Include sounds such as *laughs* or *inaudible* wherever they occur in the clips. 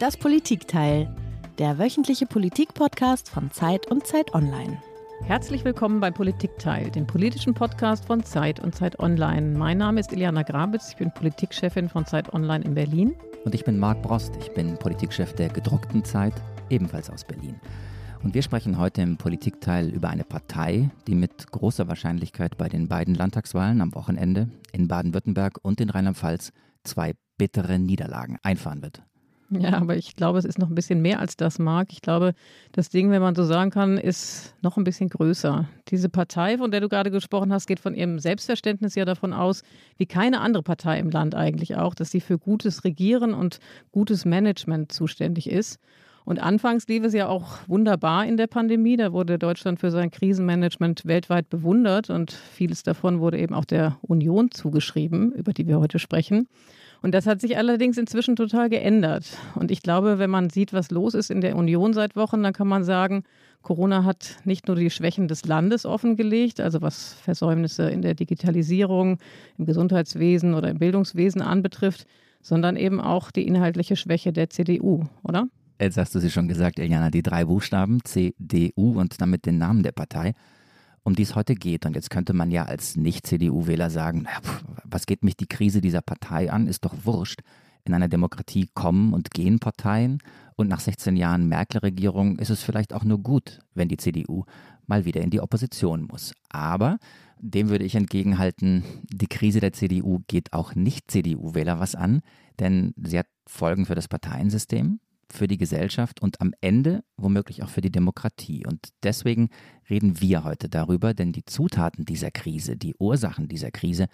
Das Politikteil, der wöchentliche Politikpodcast von Zeit und Zeit Online. Herzlich willkommen bei Politikteil, dem politischen Podcast von Zeit und Zeit Online. Mein Name ist Iliana Grabitz, ich bin Politikchefin von Zeit Online in Berlin. Und ich bin Marc Brost, ich bin Politikchef der gedruckten Zeit, ebenfalls aus Berlin. Und wir sprechen heute im Politikteil über eine Partei, die mit großer Wahrscheinlichkeit bei den beiden Landtagswahlen am Wochenende in Baden-Württemberg und in Rheinland-Pfalz zwei bittere Niederlagen einfahren wird. Ja, aber ich glaube, es ist noch ein bisschen mehr als das, Marc. Ich glaube, das Ding, wenn man so sagen kann, ist noch ein bisschen größer. Diese Partei, von der du gerade gesprochen hast, geht von ihrem Selbstverständnis ja davon aus, wie keine andere Partei im Land eigentlich auch, dass sie für gutes Regieren und gutes Management zuständig ist. Und anfangs lief es ja auch wunderbar in der Pandemie. Da wurde Deutschland für sein Krisenmanagement weltweit bewundert und vieles davon wurde eben auch der Union zugeschrieben, über die wir heute sprechen. Und das hat sich allerdings inzwischen total geändert. Und ich glaube, wenn man sieht, was los ist in der Union seit Wochen, dann kann man sagen, Corona hat nicht nur die Schwächen des Landes offengelegt, also was Versäumnisse in der Digitalisierung, im Gesundheitswesen oder im Bildungswesen anbetrifft, sondern eben auch die inhaltliche Schwäche der CDU, oder? Jetzt hast du sie schon gesagt, Eliana, die drei Buchstaben CDU und damit den Namen der Partei um die es heute geht. Und jetzt könnte man ja als Nicht-CDU-Wähler sagen, was geht mich die Krise dieser Partei an? Ist doch wurscht. In einer Demokratie kommen und gehen Parteien und nach 16 Jahren Merkel-Regierung ist es vielleicht auch nur gut, wenn die CDU mal wieder in die Opposition muss. Aber dem würde ich entgegenhalten, die Krise der CDU geht auch Nicht-CDU-Wähler was an, denn sie hat Folgen für das Parteiensystem, für die Gesellschaft und am Ende womöglich auch für die Demokratie. Und deswegen reden wir heute darüber, denn die Zutaten dieser Krise, die Ursachen dieser Krise,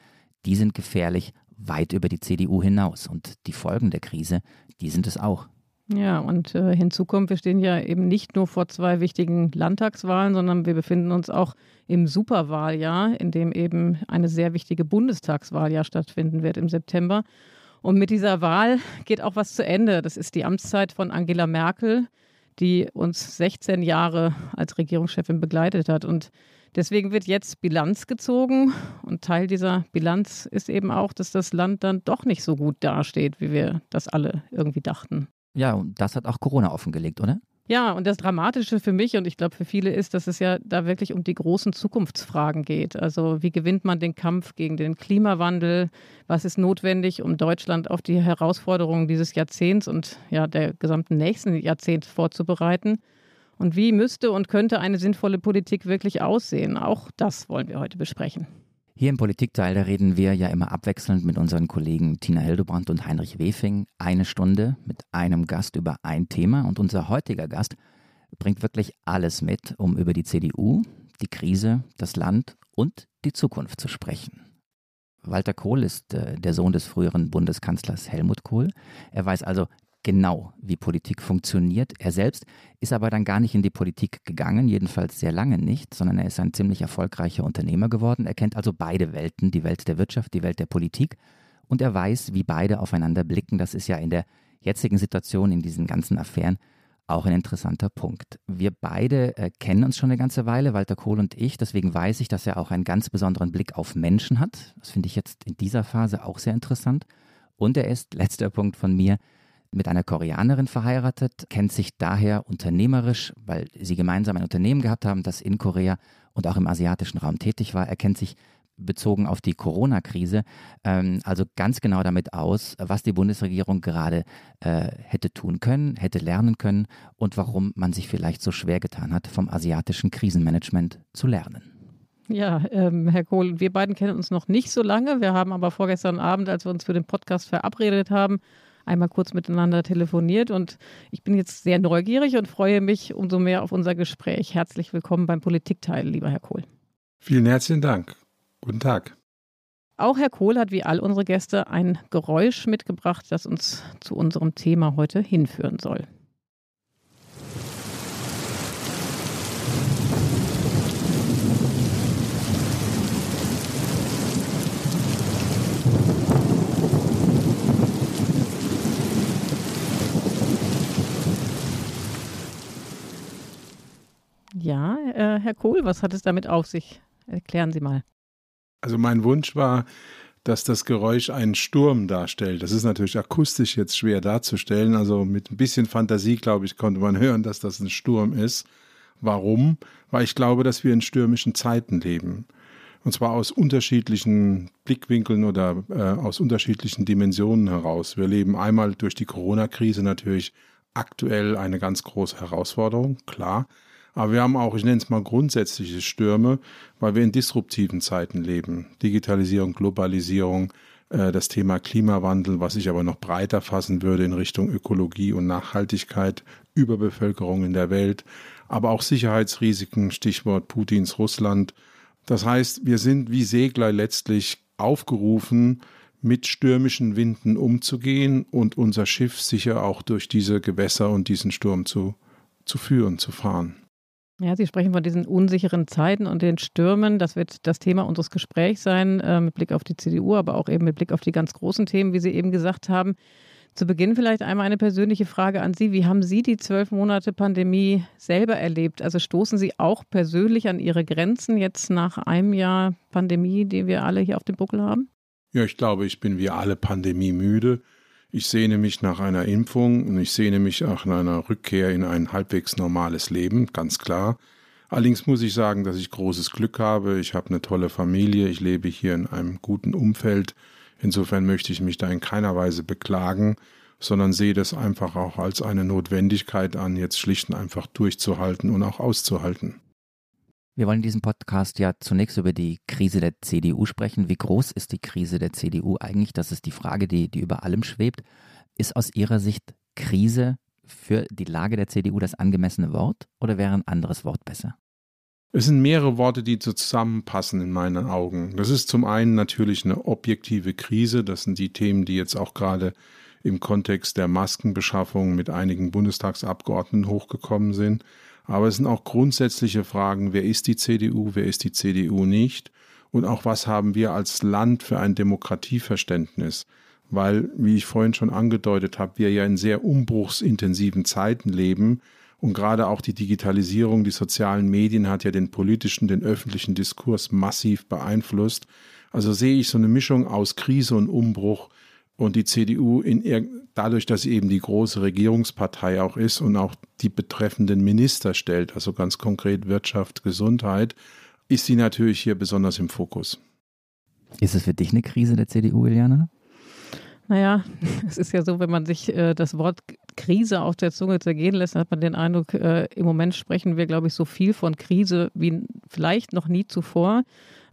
die sind gefährlich weit über die CDU hinaus. Und die Folgen der Krise, die sind es auch. Ja, und äh, hinzu kommt, wir stehen ja eben nicht nur vor zwei wichtigen Landtagswahlen, sondern wir befinden uns auch im Superwahljahr, in dem eben eine sehr wichtige Bundestagswahljahr stattfinden wird im September. Und mit dieser Wahl geht auch was zu Ende. Das ist die Amtszeit von Angela Merkel, die uns 16 Jahre als Regierungschefin begleitet hat. Und deswegen wird jetzt Bilanz gezogen. Und Teil dieser Bilanz ist eben auch, dass das Land dann doch nicht so gut dasteht, wie wir das alle irgendwie dachten. Ja, und das hat auch Corona offengelegt, oder? Ja, und das Dramatische für mich und ich glaube für viele ist, dass es ja da wirklich um die großen Zukunftsfragen geht. Also wie gewinnt man den Kampf gegen den Klimawandel? Was ist notwendig, um Deutschland auf die Herausforderungen dieses Jahrzehnts und ja der gesamten nächsten Jahrzehnts vorzubereiten? Und wie müsste und könnte eine sinnvolle Politik wirklich aussehen? Auch das wollen wir heute besprechen. Hier im Politikteil, da reden wir ja immer abwechselnd mit unseren Kollegen Tina Hildebrand und Heinrich Wefing eine Stunde mit einem Gast über ein Thema. Und unser heutiger Gast bringt wirklich alles mit, um über die CDU, die Krise, das Land und die Zukunft zu sprechen. Walter Kohl ist äh, der Sohn des früheren Bundeskanzlers Helmut Kohl. Er weiß also genau, wie Politik funktioniert. Er selbst ist aber dann gar nicht in die Politik gegangen, jedenfalls sehr lange nicht, sondern er ist ein ziemlich erfolgreicher Unternehmer geworden. Er kennt also beide Welten, die Welt der Wirtschaft, die Welt der Politik. Und er weiß, wie beide aufeinander blicken. Das ist ja in der jetzigen Situation, in diesen ganzen Affären, auch ein interessanter Punkt. Wir beide äh, kennen uns schon eine ganze Weile, Walter Kohl und ich. Deswegen weiß ich, dass er auch einen ganz besonderen Blick auf Menschen hat. Das finde ich jetzt in dieser Phase auch sehr interessant. Und er ist, letzter Punkt von mir, mit einer Koreanerin verheiratet, kennt sich daher unternehmerisch, weil sie gemeinsam ein Unternehmen gehabt haben, das in Korea und auch im asiatischen Raum tätig war. Er kennt sich bezogen auf die Corona-Krise, ähm, also ganz genau damit aus, was die Bundesregierung gerade äh, hätte tun können, hätte lernen können und warum man sich vielleicht so schwer getan hat, vom asiatischen Krisenmanagement zu lernen. Ja, ähm, Herr Kohl, wir beiden kennen uns noch nicht so lange. Wir haben aber vorgestern Abend, als wir uns für den Podcast verabredet haben, einmal kurz miteinander telefoniert und ich bin jetzt sehr neugierig und freue mich umso mehr auf unser Gespräch. Herzlich willkommen beim Politikteil, lieber Herr Kohl. Vielen herzlichen Dank. Guten Tag. Auch Herr Kohl hat wie all unsere Gäste ein Geräusch mitgebracht, das uns zu unserem Thema heute hinführen soll. Ja, äh, Herr Kohl, was hat es damit auf sich? Erklären Sie mal. Also mein Wunsch war, dass das Geräusch einen Sturm darstellt. Das ist natürlich akustisch jetzt schwer darzustellen. Also mit ein bisschen Fantasie, glaube ich, konnte man *laughs* hören, dass das ein Sturm ist. Warum? Weil ich glaube, dass wir in stürmischen Zeiten leben. Und zwar aus unterschiedlichen Blickwinkeln oder äh, aus unterschiedlichen Dimensionen heraus. Wir leben einmal durch die Corona-Krise natürlich aktuell eine ganz große Herausforderung, klar. Aber wir haben auch, ich nenne es mal grundsätzliche Stürme, weil wir in disruptiven Zeiten leben. Digitalisierung, Globalisierung, äh, das Thema Klimawandel, was ich aber noch breiter fassen würde in Richtung Ökologie und Nachhaltigkeit, Überbevölkerung in der Welt, aber auch Sicherheitsrisiken, Stichwort Putins Russland. Das heißt, wir sind wie Segler letztlich aufgerufen, mit stürmischen Winden umzugehen und unser Schiff sicher auch durch diese Gewässer und diesen Sturm zu, zu führen, zu fahren. Ja, Sie sprechen von diesen unsicheren Zeiten und den Stürmen. Das wird das Thema unseres Gesprächs sein, äh, mit Blick auf die CDU, aber auch eben mit Blick auf die ganz großen Themen, wie Sie eben gesagt haben. Zu Beginn vielleicht einmal eine persönliche Frage an Sie. Wie haben Sie die zwölf Monate Pandemie selber erlebt? Also stoßen Sie auch persönlich an Ihre Grenzen jetzt nach einem Jahr Pandemie, die wir alle hier auf dem Buckel haben? Ja, ich glaube, ich bin wie alle Pandemie müde. Ich sehne mich nach einer Impfung und ich sehne mich nach einer Rückkehr in ein halbwegs normales Leben, ganz klar. Allerdings muss ich sagen, dass ich großes Glück habe. Ich habe eine tolle Familie, ich lebe hier in einem guten Umfeld. Insofern möchte ich mich da in keiner Weise beklagen, sondern sehe das einfach auch als eine Notwendigkeit an, jetzt schlicht und einfach durchzuhalten und auch auszuhalten. Wir wollen in diesem Podcast ja zunächst über die Krise der CDU sprechen. Wie groß ist die Krise der CDU eigentlich? Das ist die Frage, die, die über allem schwebt. Ist aus Ihrer Sicht Krise für die Lage der CDU das angemessene Wort oder wäre ein anderes Wort besser? Es sind mehrere Worte, die zusammenpassen in meinen Augen. Das ist zum einen natürlich eine objektive Krise. Das sind die Themen, die jetzt auch gerade im Kontext der Maskenbeschaffung mit einigen Bundestagsabgeordneten hochgekommen sind. Aber es sind auch grundsätzliche Fragen, wer ist die CDU, wer ist die CDU nicht und auch was haben wir als Land für ein Demokratieverständnis. Weil, wie ich vorhin schon angedeutet habe, wir ja in sehr umbruchsintensiven Zeiten leben und gerade auch die Digitalisierung, die sozialen Medien hat ja den politischen, den öffentlichen Diskurs massiv beeinflusst. Also sehe ich so eine Mischung aus Krise und Umbruch und die CDU in, dadurch, dass sie eben die große Regierungspartei auch ist und auch die betreffenden Minister stellt, also ganz konkret Wirtschaft, Gesundheit, ist sie natürlich hier besonders im Fokus. Ist es für dich eine Krise der CDU, Iliana? Naja, *laughs* es ist ja so, wenn man sich äh, das Wort Krise auf der Zunge zergehen lässt, hat man den Eindruck, äh, im Moment sprechen wir, glaube ich, so viel von Krise wie vielleicht noch nie zuvor.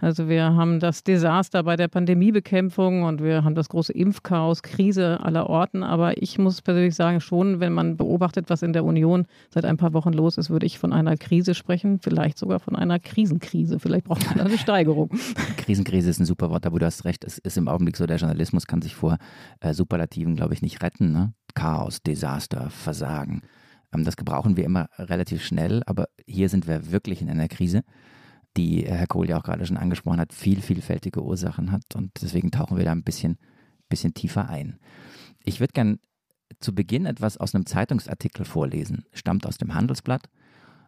Also wir haben das Desaster bei der Pandemiebekämpfung und wir haben das große Impfchaos, Krise aller Orten. Aber ich muss persönlich sagen, schon, wenn man beobachtet, was in der Union seit ein paar Wochen los ist, würde ich von einer Krise sprechen, vielleicht sogar von einer Krisenkrise. Vielleicht braucht man eine *laughs* Steigerung. Krisenkrise ist ein super Wort, aber du hast recht, es ist im Augenblick so, der Journalismus kann sich vor äh, Superlativen, glaube ich, nicht retten. Ne? Chaos, Desaster, Versagen. Ähm, das gebrauchen wir immer relativ schnell, aber hier sind wir wirklich in einer Krise die Herr Kohl ja auch gerade schon angesprochen hat, viel vielfältige Ursachen hat. Und deswegen tauchen wir da ein bisschen, bisschen tiefer ein. Ich würde gern zu Beginn etwas aus einem Zeitungsartikel vorlesen, stammt aus dem Handelsblatt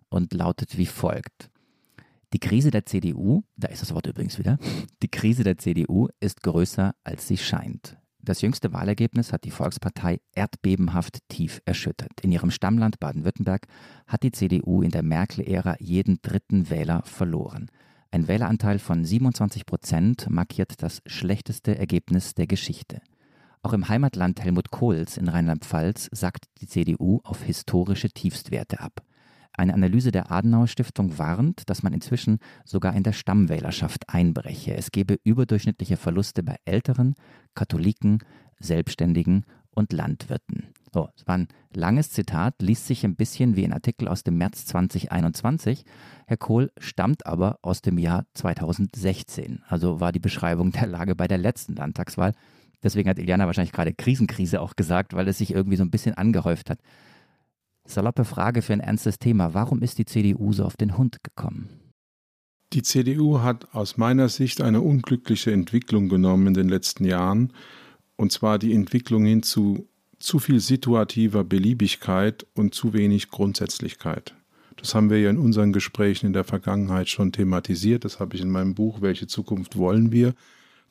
und lautet wie folgt. Die Krise der CDU, da ist das Wort übrigens wieder, *laughs* die Krise der CDU ist größer, als sie scheint. Das jüngste Wahlergebnis hat die Volkspartei erdbebenhaft tief erschüttert. In ihrem Stammland Baden-Württemberg hat die CDU in der Merkel-Ära jeden dritten Wähler verloren. Ein Wähleranteil von 27 Prozent markiert das schlechteste Ergebnis der Geschichte. Auch im Heimatland Helmut Kohls in Rheinland-Pfalz sackt die CDU auf historische Tiefstwerte ab. Eine Analyse der Adenauer Stiftung warnt, dass man inzwischen sogar in der Stammwählerschaft einbreche. Es gebe überdurchschnittliche Verluste bei Älteren, Katholiken, Selbstständigen und Landwirten. So, es war ein langes Zitat, liest sich ein bisschen wie ein Artikel aus dem März 2021. Herr Kohl stammt aber aus dem Jahr 2016, also war die Beschreibung der Lage bei der letzten Landtagswahl. Deswegen hat Iliana wahrscheinlich gerade Krisenkrise auch gesagt, weil es sich irgendwie so ein bisschen angehäuft hat. Saloppe Frage für ein ernstes Thema. Warum ist die CDU so auf den Hund gekommen? Die CDU hat aus meiner Sicht eine unglückliche Entwicklung genommen in den letzten Jahren, und zwar die Entwicklung hin zu zu viel situativer Beliebigkeit und zu wenig Grundsätzlichkeit. Das haben wir ja in unseren Gesprächen in der Vergangenheit schon thematisiert. Das habe ich in meinem Buch Welche Zukunft wollen wir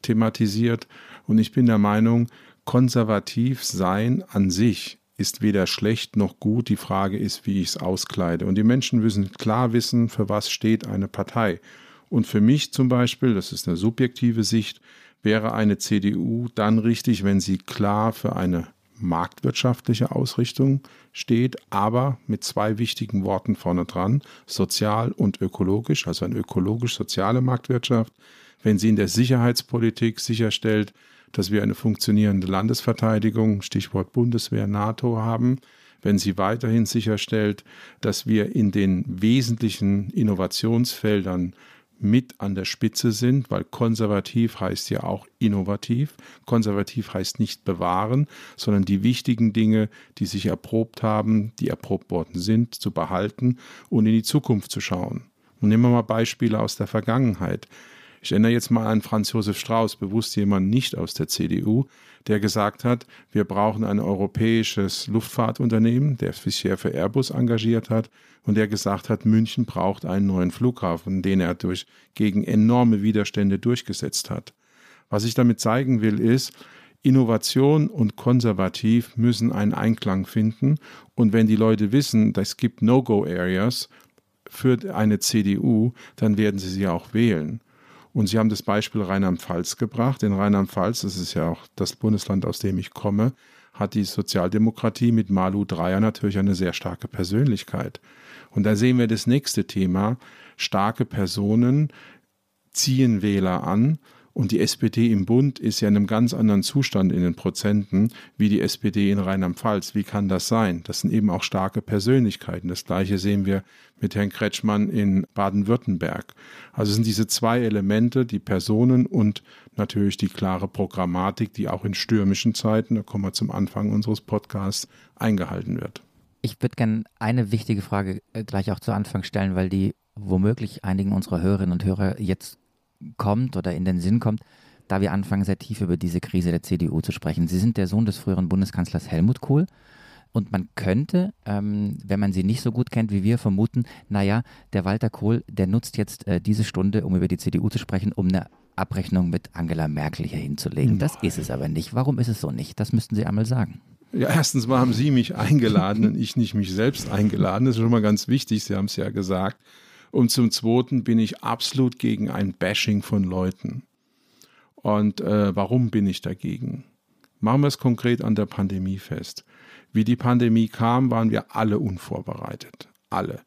thematisiert. Und ich bin der Meinung, konservativ sein an sich ist weder schlecht noch gut. Die Frage ist, wie ich es auskleide. Und die Menschen müssen klar wissen, für was steht eine Partei. Und für mich zum Beispiel, das ist eine subjektive Sicht, wäre eine CDU dann richtig, wenn sie klar für eine marktwirtschaftliche Ausrichtung steht, aber mit zwei wichtigen Worten vorne dran, sozial und ökologisch, also eine ökologisch-soziale Marktwirtschaft. Wenn sie in der Sicherheitspolitik sicherstellt, dass wir eine funktionierende Landesverteidigung, Stichwort Bundeswehr, NATO haben, wenn sie weiterhin sicherstellt, dass wir in den wesentlichen Innovationsfeldern mit an der Spitze sind, weil konservativ heißt ja auch innovativ. Konservativ heißt nicht bewahren, sondern die wichtigen Dinge, die sich erprobt haben, die erprobt worden sind, zu behalten und in die Zukunft zu schauen. Und nehmen wir mal Beispiele aus der Vergangenheit. Ich erinnere jetzt mal an Franz Josef Strauß, bewusst jemand nicht aus der CDU, der gesagt hat, wir brauchen ein europäisches Luftfahrtunternehmen, der sich hier für Airbus engagiert hat und der gesagt hat, München braucht einen neuen Flughafen, den er durch gegen enorme Widerstände durchgesetzt hat. Was ich damit zeigen will, ist, Innovation und konservativ müssen einen Einklang finden. Und wenn die Leute wissen, es gibt No-Go-Areas für eine CDU, dann werden sie sie auch wählen. Und Sie haben das Beispiel Rheinland-Pfalz gebracht. In Rheinland-Pfalz, das ist ja auch das Bundesland, aus dem ich komme, hat die Sozialdemokratie mit Malu Dreyer natürlich eine sehr starke Persönlichkeit. Und da sehen wir das nächste Thema. Starke Personen ziehen Wähler an und die SPD im Bund ist ja in einem ganz anderen Zustand in den Prozenten wie die SPD in Rheinland-Pfalz. Wie kann das sein? Das sind eben auch starke Persönlichkeiten. Das gleiche sehen wir mit Herrn Kretschmann in Baden-Württemberg. Also sind diese zwei Elemente, die Personen und natürlich die klare Programmatik, die auch in stürmischen Zeiten, da kommen wir zum Anfang unseres Podcasts, eingehalten wird. Ich würde gerne eine wichtige Frage äh, gleich auch zu Anfang stellen, weil die womöglich einigen unserer Hörerinnen und Hörer jetzt kommt oder in den Sinn kommt, da wir anfangen, sehr tief über diese Krise der CDU zu sprechen. Sie sind der Sohn des früheren Bundeskanzlers Helmut Kohl. Und man könnte, ähm, wenn man sie nicht so gut kennt wie wir, vermuten, naja, der Walter Kohl, der nutzt jetzt äh, diese Stunde, um über die CDU zu sprechen, um eine Abrechnung mit Angela Merkel hier hinzulegen. Das ist es aber nicht. Warum ist es so nicht? Das müssten Sie einmal sagen. Ja, erstens mal haben Sie mich eingeladen und ich nicht mich selbst eingeladen. Das ist schon mal ganz wichtig. Sie haben es ja gesagt. Und zum Zweiten bin ich absolut gegen ein Bashing von Leuten. Und äh, warum bin ich dagegen? Machen wir es konkret an der Pandemie fest. Wie die Pandemie kam, waren wir alle unvorbereitet. Alle.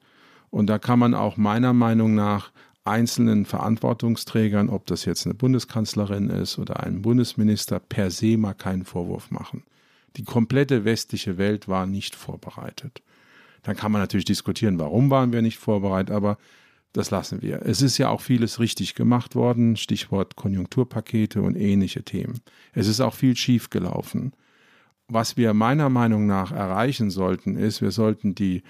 Und da kann man auch meiner Meinung nach einzelnen Verantwortungsträgern, ob das jetzt eine Bundeskanzlerin ist oder ein Bundesminister, per se mal keinen Vorwurf machen. Die komplette westliche Welt war nicht vorbereitet. Dann kann man natürlich diskutieren, warum waren wir nicht vorbereitet, aber das lassen wir. Es ist ja auch vieles richtig gemacht worden, Stichwort Konjunkturpakete und ähnliche Themen. Es ist auch viel schief gelaufen. Was wir meiner Meinung nach erreichen sollten, ist, wir sollten die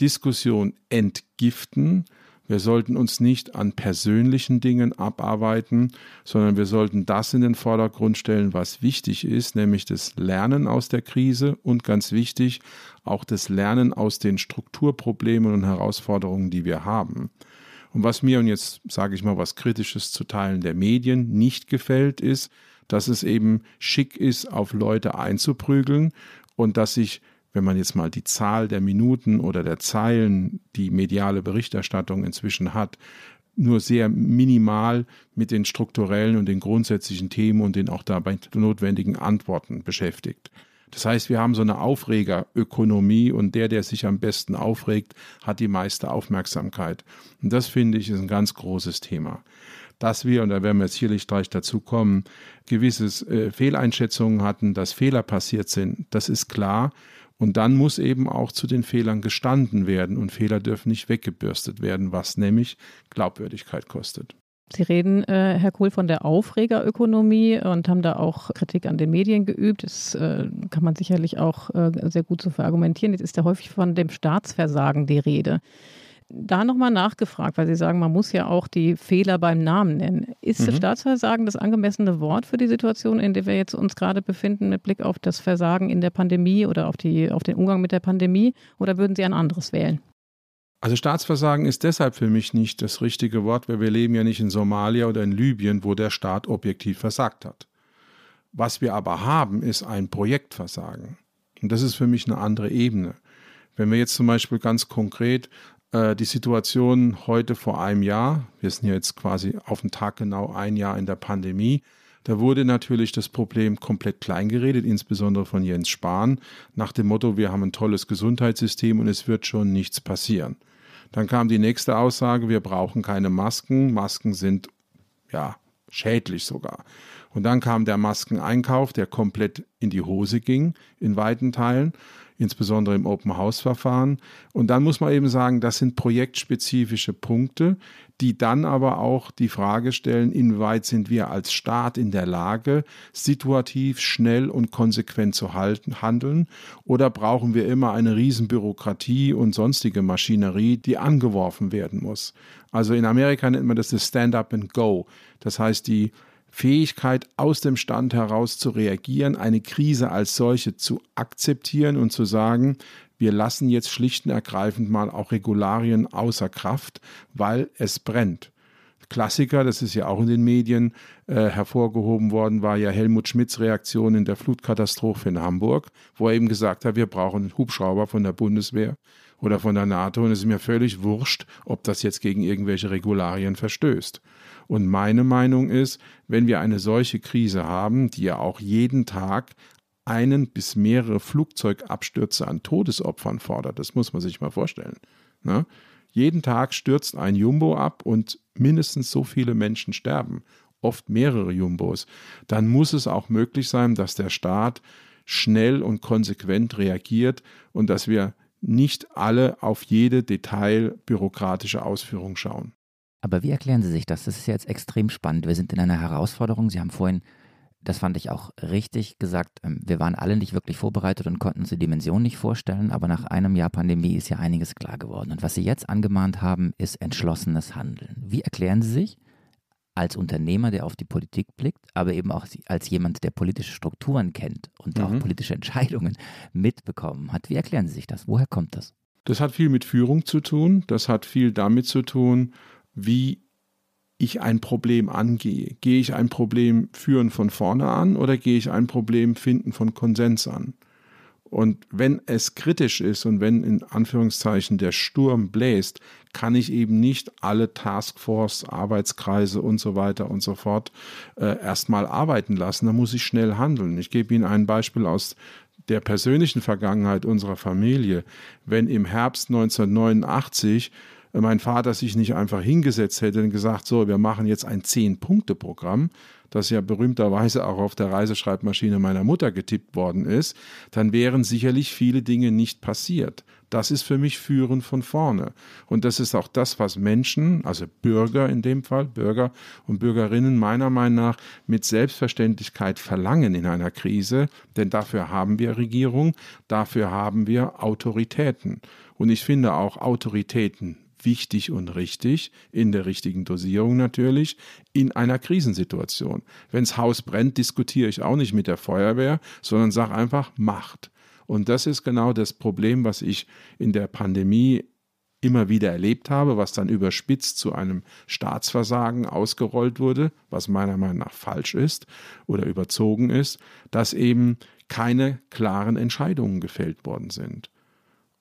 Diskussion entgiften wir sollten uns nicht an persönlichen Dingen abarbeiten, sondern wir sollten das in den Vordergrund stellen, was wichtig ist, nämlich das Lernen aus der Krise und ganz wichtig, auch das Lernen aus den Strukturproblemen und Herausforderungen, die wir haben. Und was mir, und jetzt sage ich mal was Kritisches zu Teilen der Medien, nicht gefällt, ist, dass es eben schick ist, auf Leute einzuprügeln und dass sich wenn man jetzt mal die Zahl der Minuten oder der Zeilen, die mediale Berichterstattung inzwischen hat, nur sehr minimal mit den strukturellen und den grundsätzlichen Themen und den auch dabei notwendigen Antworten beschäftigt. Das heißt, wir haben so eine Aufregerökonomie und der, der sich am besten aufregt, hat die meiste Aufmerksamkeit. Und das finde ich ist ein ganz großes Thema. Dass wir, und da werden wir jetzt sicherlich gleich dazu kommen, gewisse äh, Fehleinschätzungen hatten, dass Fehler passiert sind, das ist klar. Und dann muss eben auch zu den Fehlern gestanden werden und Fehler dürfen nicht weggebürstet werden, was nämlich Glaubwürdigkeit kostet. Sie reden, äh, Herr Kohl, von der Aufregerökonomie und haben da auch Kritik an den Medien geübt. Das äh, kann man sicherlich auch äh, sehr gut so verargumentieren. Jetzt ist ja häufig von dem Staatsversagen die Rede da nochmal nachgefragt, weil Sie sagen, man muss ja auch die Fehler beim Namen nennen. Ist mhm. Staatsversagen das angemessene Wort für die Situation, in der wir jetzt uns gerade befinden, mit Blick auf das Versagen in der Pandemie oder auf, die, auf den Umgang mit der Pandemie? Oder würden Sie ein anderes wählen? Also Staatsversagen ist deshalb für mich nicht das richtige Wort, weil wir leben ja nicht in Somalia oder in Libyen, wo der Staat objektiv versagt hat. Was wir aber haben, ist ein Projektversagen. Und das ist für mich eine andere Ebene. Wenn wir jetzt zum Beispiel ganz konkret äh, die Situation heute vor einem Jahr, wir sind jetzt quasi auf den Tag genau ein Jahr in der Pandemie, da wurde natürlich das Problem komplett kleingeredet, insbesondere von Jens Spahn, nach dem Motto, wir haben ein tolles Gesundheitssystem und es wird schon nichts passieren. Dann kam die nächste Aussage, wir brauchen keine Masken, Masken sind ja schädlich sogar. Und dann kam der Maskeneinkauf, der komplett in die Hose ging in weiten Teilen insbesondere im Open-House-Verfahren. Und dann muss man eben sagen, das sind projektspezifische Punkte, die dann aber auch die Frage stellen, inwieweit sind wir als Staat in der Lage, situativ, schnell und konsequent zu halten, handeln oder brauchen wir immer eine Riesenbürokratie und sonstige Maschinerie, die angeworfen werden muss. Also in Amerika nennt man das das Stand-up and Go. Das heißt, die Fähigkeit, aus dem Stand heraus zu reagieren, eine Krise als solche zu akzeptieren und zu sagen, wir lassen jetzt schlicht und ergreifend mal auch Regularien außer Kraft, weil es brennt. Klassiker, das ist ja auch in den Medien äh, hervorgehoben worden, war ja Helmut Schmidts Reaktion in der Flutkatastrophe in Hamburg, wo er eben gesagt hat, wir brauchen Hubschrauber von der Bundeswehr oder von der NATO und es ist mir völlig wurscht, ob das jetzt gegen irgendwelche Regularien verstößt. Und meine Meinung ist, wenn wir eine solche Krise haben, die ja auch jeden Tag einen bis mehrere Flugzeugabstürze an Todesopfern fordert, das muss man sich mal vorstellen. Ne? Jeden Tag stürzt ein Jumbo ab und mindestens so viele Menschen sterben, oft mehrere Jumbos. Dann muss es auch möglich sein, dass der Staat schnell und konsequent reagiert und dass wir nicht alle auf jede detailbürokratische Ausführung schauen. Aber wie erklären Sie sich das? Das ist jetzt extrem spannend. Wir sind in einer Herausforderung. Sie haben vorhin, das fand ich auch richtig gesagt, ähm, wir waren alle nicht wirklich vorbereitet und konnten uns die Dimension nicht vorstellen. Aber nach einem Jahr Pandemie ist ja einiges klar geworden. Und was Sie jetzt angemahnt haben, ist entschlossenes Handeln. Wie erklären Sie sich als Unternehmer, der auf die Politik blickt, aber eben auch als jemand, der politische Strukturen kennt und mhm. auch politische Entscheidungen mitbekommen hat? Wie erklären Sie sich das? Woher kommt das? Das hat viel mit Führung zu tun. Das hat viel damit zu tun, wie ich ein Problem angehe. Gehe ich ein Problem führen von vorne an oder gehe ich ein Problem finden von Konsens an? Und wenn es kritisch ist und wenn in Anführungszeichen der Sturm bläst, kann ich eben nicht alle Taskforce, Arbeitskreise und so weiter und so fort äh, erstmal arbeiten lassen. Da muss ich schnell handeln. Ich gebe Ihnen ein Beispiel aus der persönlichen Vergangenheit unserer Familie. Wenn im Herbst 1989 mein Vater sich nicht einfach hingesetzt hätte und gesagt, so, wir machen jetzt ein Zehn-Punkte-Programm, das ja berühmterweise auch auf der Reiseschreibmaschine meiner Mutter getippt worden ist, dann wären sicherlich viele Dinge nicht passiert. Das ist für mich Führen von vorne. Und das ist auch das, was Menschen, also Bürger in dem Fall, Bürger und Bürgerinnen meiner Meinung nach mit Selbstverständlichkeit verlangen in einer Krise. Denn dafür haben wir Regierung, dafür haben wir Autoritäten. Und ich finde auch Autoritäten wichtig und richtig, in der richtigen Dosierung natürlich, in einer Krisensituation. Wenns Haus brennt, diskutiere ich auch nicht mit der Feuerwehr, sondern sage einfach, macht. Und das ist genau das Problem, was ich in der Pandemie immer wieder erlebt habe, was dann überspitzt zu einem Staatsversagen ausgerollt wurde, was meiner Meinung nach falsch ist oder überzogen ist, dass eben keine klaren Entscheidungen gefällt worden sind.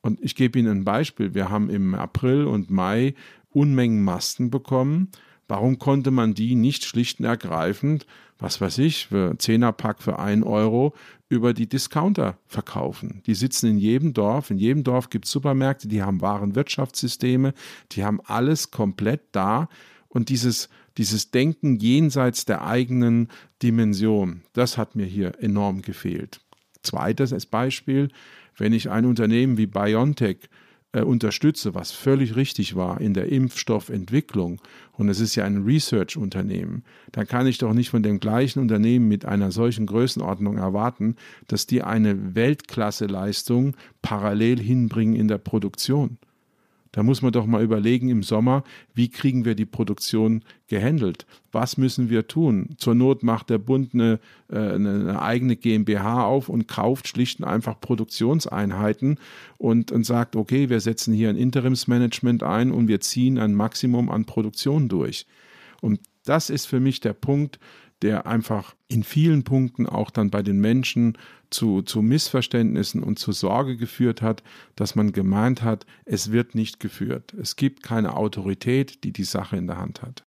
Und ich gebe Ihnen ein Beispiel. Wir haben im April und Mai Unmengen Masken bekommen. Warum konnte man die nicht schlicht und ergreifend, was weiß ich, für Zehnerpack für ein Euro über die Discounter verkaufen? Die sitzen in jedem Dorf. In jedem Dorf gibt es Supermärkte, die haben Warenwirtschaftssysteme, die haben alles komplett da. Und dieses, dieses Denken jenseits der eigenen Dimension, das hat mir hier enorm gefehlt. Zweites Beispiel, wenn ich ein Unternehmen wie BioNTech äh, unterstütze, was völlig richtig war in der Impfstoffentwicklung, und es ist ja ein Research-Unternehmen, dann kann ich doch nicht von dem gleichen Unternehmen mit einer solchen Größenordnung erwarten, dass die eine Weltklasse-Leistung parallel hinbringen in der Produktion. Da muss man doch mal überlegen im Sommer, wie kriegen wir die Produktion gehandelt? Was müssen wir tun? Zur Not macht der Bund eine, äh, eine eigene GmbH auf und kauft schlicht und einfach Produktionseinheiten und, und sagt, okay, wir setzen hier ein Interimsmanagement ein und wir ziehen ein Maximum an Produktion durch. Und das ist für mich der Punkt, der einfach in vielen Punkten auch dann bei den Menschen zu, zu Missverständnissen und zu Sorge geführt hat, dass man gemeint hat, es wird nicht geführt. Es gibt keine Autorität, die die Sache in der Hand hat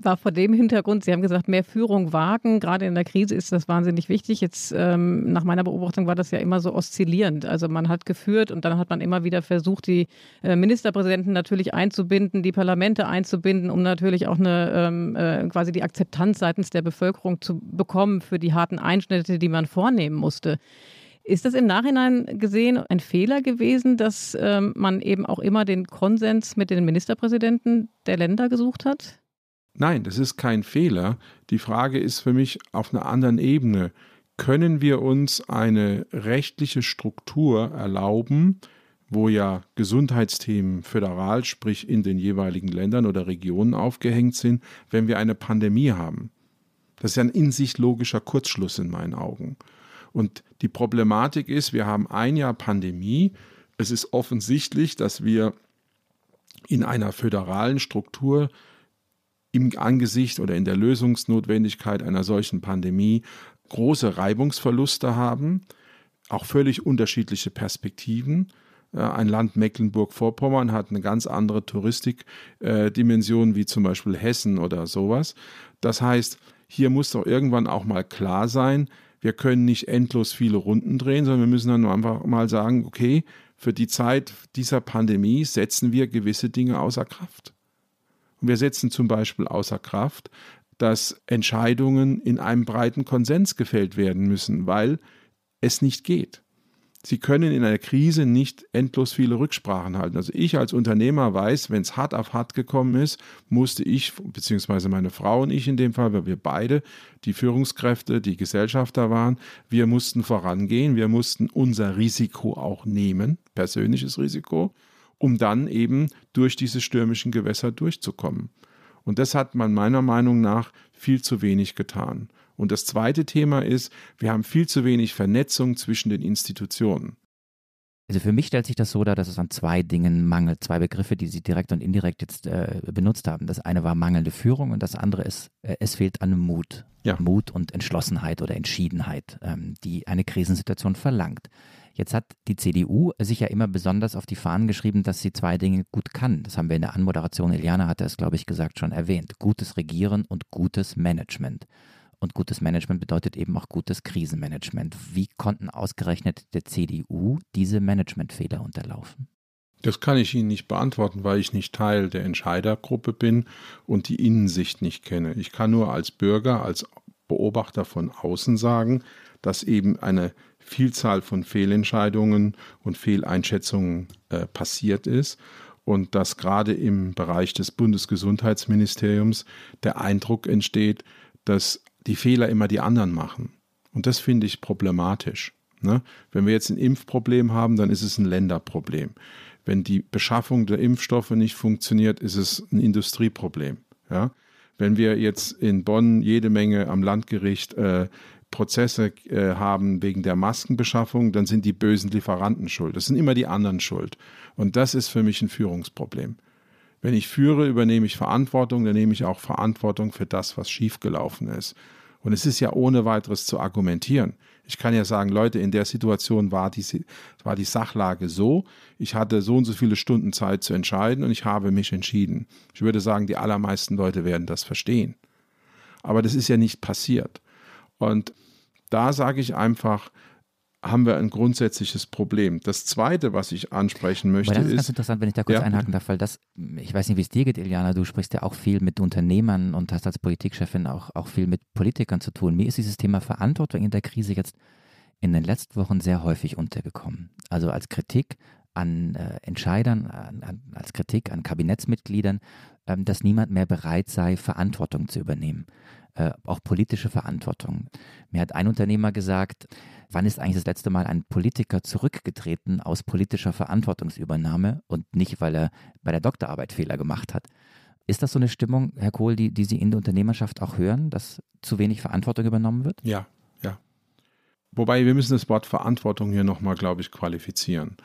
war vor dem Hintergrund, Sie haben gesagt, mehr Führung wagen. Gerade in der Krise ist das wahnsinnig wichtig. Jetzt ähm, nach meiner Beobachtung war das ja immer so oszillierend. Also man hat geführt und dann hat man immer wieder versucht, die äh, Ministerpräsidenten natürlich einzubinden, die Parlamente einzubinden, um natürlich auch eine ähm, äh, quasi die Akzeptanz seitens der Bevölkerung zu bekommen für die harten Einschnitte, die man vornehmen musste. Ist das im Nachhinein gesehen ein Fehler gewesen, dass ähm, man eben auch immer den Konsens mit den Ministerpräsidenten der Länder gesucht hat? Nein, das ist kein Fehler. Die Frage ist für mich auf einer anderen Ebene. Können wir uns eine rechtliche Struktur erlauben, wo ja Gesundheitsthemen föderal, sprich in den jeweiligen Ländern oder Regionen aufgehängt sind, wenn wir eine Pandemie haben? Das ist ja ein in sich logischer Kurzschluss in meinen Augen. Und die Problematik ist, wir haben ein Jahr Pandemie. Es ist offensichtlich, dass wir in einer föderalen Struktur im Angesicht oder in der Lösungsnotwendigkeit einer solchen Pandemie große Reibungsverluste haben, auch völlig unterschiedliche Perspektiven. Ein Land Mecklenburg-Vorpommern hat eine ganz andere Touristikdimension wie zum Beispiel Hessen oder sowas. Das heißt, hier muss doch irgendwann auch mal klar sein, wir können nicht endlos viele Runden drehen, sondern wir müssen dann einfach mal sagen, okay, für die Zeit dieser Pandemie setzen wir gewisse Dinge außer Kraft. Wir setzen zum Beispiel außer Kraft, dass Entscheidungen in einem breiten Konsens gefällt werden müssen, weil es nicht geht. Sie können in einer Krise nicht endlos viele Rücksprachen halten. Also ich als Unternehmer weiß, wenn es hart auf hart gekommen ist, musste ich, beziehungsweise meine Frau und ich in dem Fall, weil wir beide die Führungskräfte, die Gesellschafter waren, wir mussten vorangehen, wir mussten unser Risiko auch nehmen, persönliches Risiko um dann eben durch diese stürmischen Gewässer durchzukommen. Und das hat man meiner Meinung nach viel zu wenig getan. Und das zweite Thema ist, wir haben viel zu wenig Vernetzung zwischen den Institutionen. Also für mich stellt sich das so dar, dass es an zwei Dingen mangelt, zwei Begriffe, die Sie direkt und indirekt jetzt äh, benutzt haben. Das eine war mangelnde Führung und das andere ist, äh, es fehlt an Mut. Ja. Mut und Entschlossenheit oder Entschiedenheit, ähm, die eine Krisensituation verlangt. Jetzt hat die CDU sich ja immer besonders auf die Fahnen geschrieben, dass sie zwei Dinge gut kann. Das haben wir in der Anmoderation, Eliana hatte es, glaube ich, gesagt, schon erwähnt. Gutes Regieren und gutes Management. Und gutes Management bedeutet eben auch gutes Krisenmanagement. Wie konnten ausgerechnet der CDU diese Managementfehler unterlaufen? Das kann ich Ihnen nicht beantworten, weil ich nicht Teil der Entscheidergruppe bin und die Innensicht nicht kenne. Ich kann nur als Bürger, als Beobachter von außen sagen, dass eben eine Vielzahl von Fehlentscheidungen und Fehleinschätzungen äh, passiert ist und dass gerade im Bereich des Bundesgesundheitsministeriums der Eindruck entsteht, dass die Fehler immer die anderen machen. Und das finde ich problematisch. Ne? Wenn wir jetzt ein Impfproblem haben, dann ist es ein Länderproblem. Wenn die Beschaffung der Impfstoffe nicht funktioniert, ist es ein Industrieproblem. Ja? Wenn wir jetzt in Bonn jede Menge am Landgericht äh, Prozesse äh, haben wegen der Maskenbeschaffung, dann sind die bösen Lieferanten schuld. Das sind immer die anderen schuld. Und das ist für mich ein Führungsproblem. Wenn ich führe, übernehme ich Verantwortung, dann nehme ich auch Verantwortung für das, was schiefgelaufen ist. Und es ist ja ohne weiteres zu argumentieren. Ich kann ja sagen, Leute, in der Situation war die, war die Sachlage so, ich hatte so und so viele Stunden Zeit zu entscheiden und ich habe mich entschieden. Ich würde sagen, die allermeisten Leute werden das verstehen. Aber das ist ja nicht passiert. Und da sage ich einfach, haben wir ein grundsätzliches Problem. Das Zweite, was ich ansprechen möchte, Aber das ist, ist ganz interessant, wenn ich da kurz ja. einhaken darf, weil das, ich weiß nicht, wie es dir geht, Iliana, du sprichst ja auch viel mit Unternehmern und hast als Politikchefin auch, auch viel mit Politikern zu tun. Mir ist dieses Thema Verantwortung in der Krise jetzt in den letzten Wochen sehr häufig untergekommen. Also als Kritik an äh, Entscheidern, an, an, als Kritik an Kabinettsmitgliedern, ähm, dass niemand mehr bereit sei, Verantwortung zu übernehmen äh, auch politische Verantwortung. Mir hat ein Unternehmer gesagt, wann ist eigentlich das letzte Mal ein Politiker zurückgetreten aus politischer Verantwortungsübernahme und nicht, weil er bei der Doktorarbeit Fehler gemacht hat. Ist das so eine Stimmung, Herr Kohl, die, die Sie in der Unternehmerschaft auch hören, dass zu wenig Verantwortung übernommen wird? Ja, ja. Wobei wir müssen das Wort Verantwortung hier nochmal, glaube ich, qualifizieren.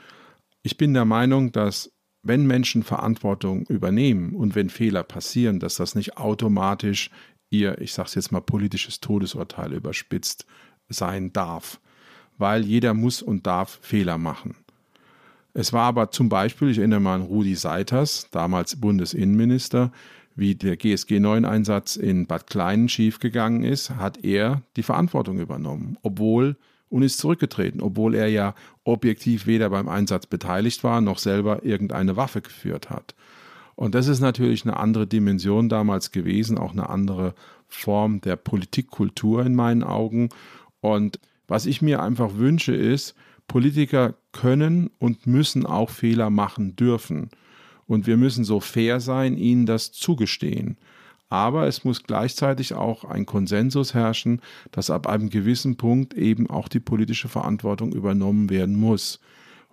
Ich bin der Meinung, dass wenn Menschen Verantwortung übernehmen und wenn Fehler passieren, dass das nicht automatisch ihr, ich sage es jetzt mal, politisches Todesurteil überspitzt sein darf, weil jeder muss und darf Fehler machen. Es war aber zum Beispiel, ich erinnere mal an Rudi Seiters, damals Bundesinnenminister, wie der GSG 9-Einsatz in Bad Kleinen schiefgegangen ist, hat er die Verantwortung übernommen, obwohl und ist zurückgetreten, obwohl er ja objektiv weder beim Einsatz beteiligt war noch selber irgendeine Waffe geführt hat. Und das ist natürlich eine andere Dimension damals gewesen, auch eine andere Form der Politikkultur in meinen Augen. Und was ich mir einfach wünsche, ist, Politiker können und müssen auch Fehler machen dürfen. Und wir müssen so fair sein, ihnen das zugestehen. Aber es muss gleichzeitig auch ein Konsensus herrschen, dass ab einem gewissen Punkt eben auch die politische Verantwortung übernommen werden muss.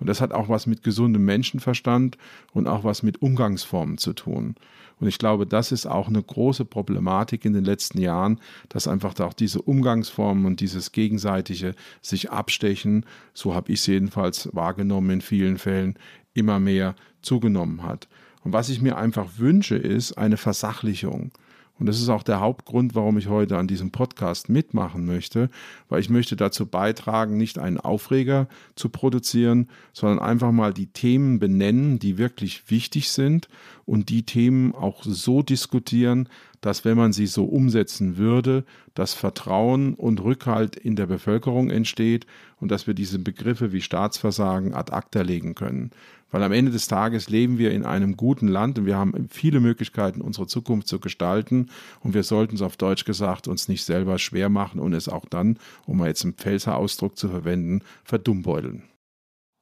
Und das hat auch was mit gesundem Menschenverstand und auch was mit Umgangsformen zu tun. Und ich glaube, das ist auch eine große Problematik in den letzten Jahren, dass einfach auch diese Umgangsformen und dieses gegenseitige sich abstechen, so habe ich es jedenfalls wahrgenommen in vielen Fällen, immer mehr zugenommen hat. Und was ich mir einfach wünsche, ist eine Versachlichung. Und das ist auch der Hauptgrund, warum ich heute an diesem Podcast mitmachen möchte, weil ich möchte dazu beitragen, nicht einen Aufreger zu produzieren, sondern einfach mal die Themen benennen, die wirklich wichtig sind und die Themen auch so diskutieren, dass wenn man sie so umsetzen würde, das Vertrauen und Rückhalt in der Bevölkerung entsteht und dass wir diese Begriffe wie Staatsversagen ad acta legen können. Weil am Ende des Tages leben wir in einem guten Land und wir haben viele Möglichkeiten, unsere Zukunft zu gestalten. Und wir sollten es auf Deutsch gesagt uns nicht selber schwer machen und es auch dann, um mal jetzt einen Pfälzer-Ausdruck zu verwenden, verdummbeuteln.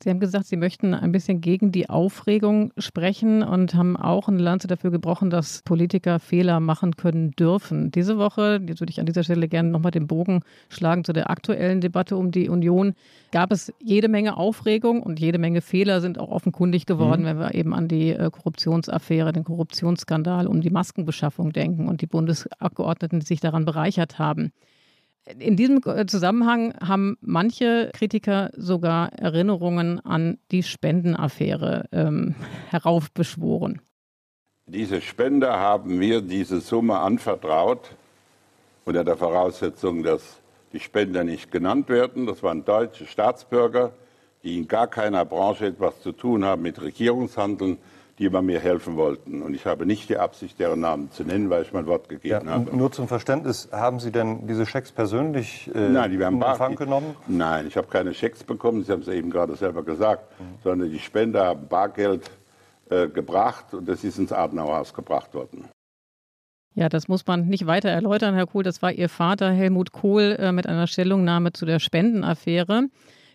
Sie haben gesagt, Sie möchten ein bisschen gegen die Aufregung sprechen und haben auch eine Lanze dafür gebrochen, dass Politiker Fehler machen können dürfen. Diese Woche, jetzt würde ich an dieser Stelle gerne nochmal den Bogen schlagen zu der aktuellen Debatte um die Union, gab es jede Menge Aufregung und jede Menge Fehler sind auch offenkundig geworden, mhm. wenn wir eben an die äh, Korruptionsaffäre, den Korruptionsskandal um die Maskenbeschaffung denken und die Bundesabgeordneten, die sich daran bereichert haben. In diesem Zusammenhang haben manche Kritiker sogar Erinnerungen an die Spendenaffäre ähm, *laughs* heraufbeschworen. Diese Spender haben mir diese Summe anvertraut, unter der Voraussetzung, dass die Spender nicht genannt werden. Das waren deutsche Staatsbürger, die in gar keiner Branche etwas zu tun haben mit Regierungshandeln, die immer mir helfen wollten. Und ich habe nicht die Absicht, deren Namen zu nennen, weil ich mein Wort gegeben ja, habe. Nur zum Verständnis, haben Sie denn diese Schecks persönlich äh, Nein, die in Empfang genommen? Nein, ich habe keine Schecks bekommen, Sie haben es eben gerade selber gesagt, mhm. sondern die Spender haben Bargeld äh, gebracht und das ist ins Adenauerhaus gebracht worden. Ja, das muss man nicht weiter erläutern, Herr Kohl. Das war Ihr Vater Helmut Kohl äh, mit einer Stellungnahme zu der Spendenaffäre.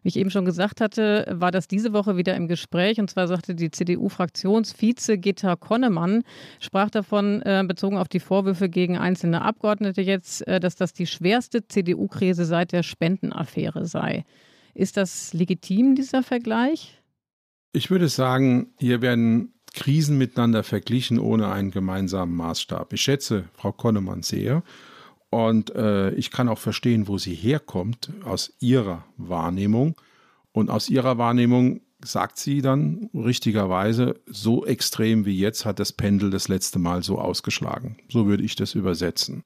Wie ich eben schon gesagt hatte, war das diese Woche wieder im Gespräch. Und zwar sagte die CDU-Fraktionsvize Gitta Konnemann, sprach davon, äh, bezogen auf die Vorwürfe gegen einzelne Abgeordnete jetzt, äh, dass das die schwerste CDU-Krise seit der Spendenaffäre sei. Ist das legitim, dieser Vergleich? Ich würde sagen, hier werden Krisen miteinander verglichen ohne einen gemeinsamen Maßstab. Ich schätze Frau Konnemann sehr und äh, ich kann auch verstehen, wo sie herkommt aus ihrer Wahrnehmung. Und aus ihrer Wahrnehmung sagt sie dann richtigerweise, so extrem wie jetzt hat das Pendel das letzte Mal so ausgeschlagen. So würde ich das übersetzen.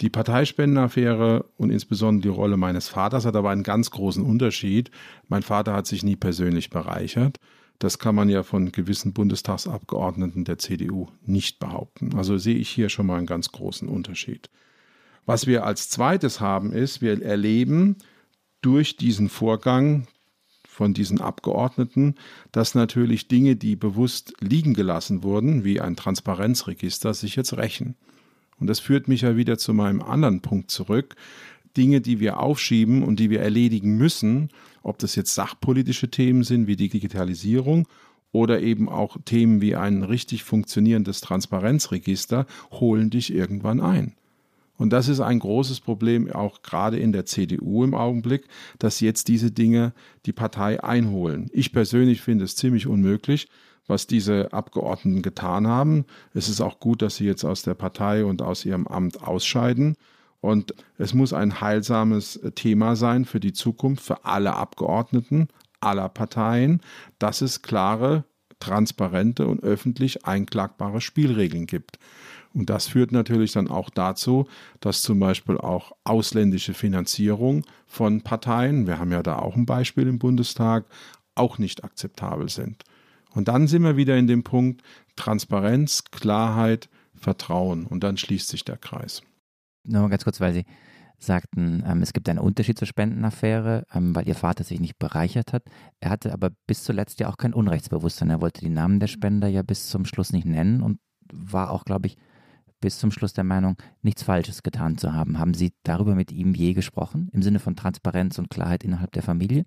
Die Parteispendenaffäre und insbesondere die Rolle meines Vaters hat aber einen ganz großen Unterschied. Mein Vater hat sich nie persönlich bereichert. Das kann man ja von gewissen Bundestagsabgeordneten der CDU nicht behaupten. Also sehe ich hier schon mal einen ganz großen Unterschied. Was wir als zweites haben, ist, wir erleben durch diesen Vorgang von diesen Abgeordneten, dass natürlich Dinge, die bewusst liegen gelassen wurden, wie ein Transparenzregister, sich jetzt rächen. Und das führt mich ja wieder zu meinem anderen Punkt zurück. Dinge, die wir aufschieben und die wir erledigen müssen, ob das jetzt sachpolitische Themen sind wie die Digitalisierung oder eben auch Themen wie ein richtig funktionierendes Transparenzregister, holen dich irgendwann ein. Und das ist ein großes Problem, auch gerade in der CDU im Augenblick, dass jetzt diese Dinge die Partei einholen. Ich persönlich finde es ziemlich unmöglich, was diese Abgeordneten getan haben. Es ist auch gut, dass sie jetzt aus der Partei und aus ihrem Amt ausscheiden. Und es muss ein heilsames Thema sein für die Zukunft, für alle Abgeordneten aller Parteien, dass es klare, transparente und öffentlich einklagbare Spielregeln gibt. Und das führt natürlich dann auch dazu, dass zum Beispiel auch ausländische Finanzierung von Parteien, wir haben ja da auch ein Beispiel im Bundestag, auch nicht akzeptabel sind. Und dann sind wir wieder in dem Punkt Transparenz, Klarheit, Vertrauen. Und dann schließt sich der Kreis. Nur ganz kurz, weil Sie sagten, ähm, es gibt einen Unterschied zur Spendenaffäre, ähm, weil Ihr Vater sich nicht bereichert hat. Er hatte aber bis zuletzt ja auch kein Unrechtsbewusstsein. Er wollte die Namen der Spender ja bis zum Schluss nicht nennen und war auch, glaube ich, bis zum Schluss der Meinung, nichts Falsches getan zu haben. Haben Sie darüber mit ihm je gesprochen, im Sinne von Transparenz und Klarheit innerhalb der Familie?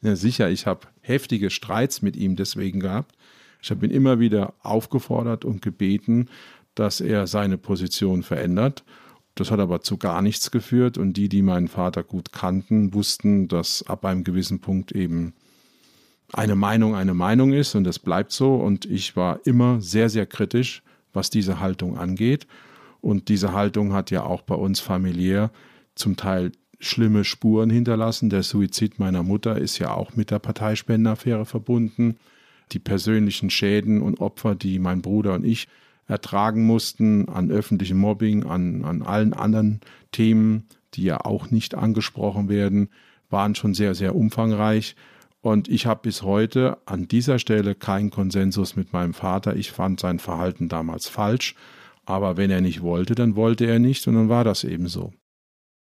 Ja, sicher, ich habe heftige Streits mit ihm deswegen gehabt. Ich habe ihn immer wieder aufgefordert und gebeten, dass er seine Position verändert. Das hat aber zu gar nichts geführt und die, die meinen Vater gut kannten, wussten, dass ab einem gewissen Punkt eben eine Meinung eine Meinung ist und das bleibt so und ich war immer sehr, sehr kritisch was diese Haltung angeht. Und diese Haltung hat ja auch bei uns familiär zum Teil schlimme Spuren hinterlassen. Der Suizid meiner Mutter ist ja auch mit der Parteispendenaffäre verbunden. Die persönlichen Schäden und Opfer, die mein Bruder und ich ertragen mussten an öffentlichem Mobbing, an, an allen anderen Themen, die ja auch nicht angesprochen werden, waren schon sehr, sehr umfangreich. Und ich habe bis heute an dieser Stelle keinen Konsensus mit meinem Vater. Ich fand sein Verhalten damals falsch. Aber wenn er nicht wollte, dann wollte er nicht und dann war das eben so.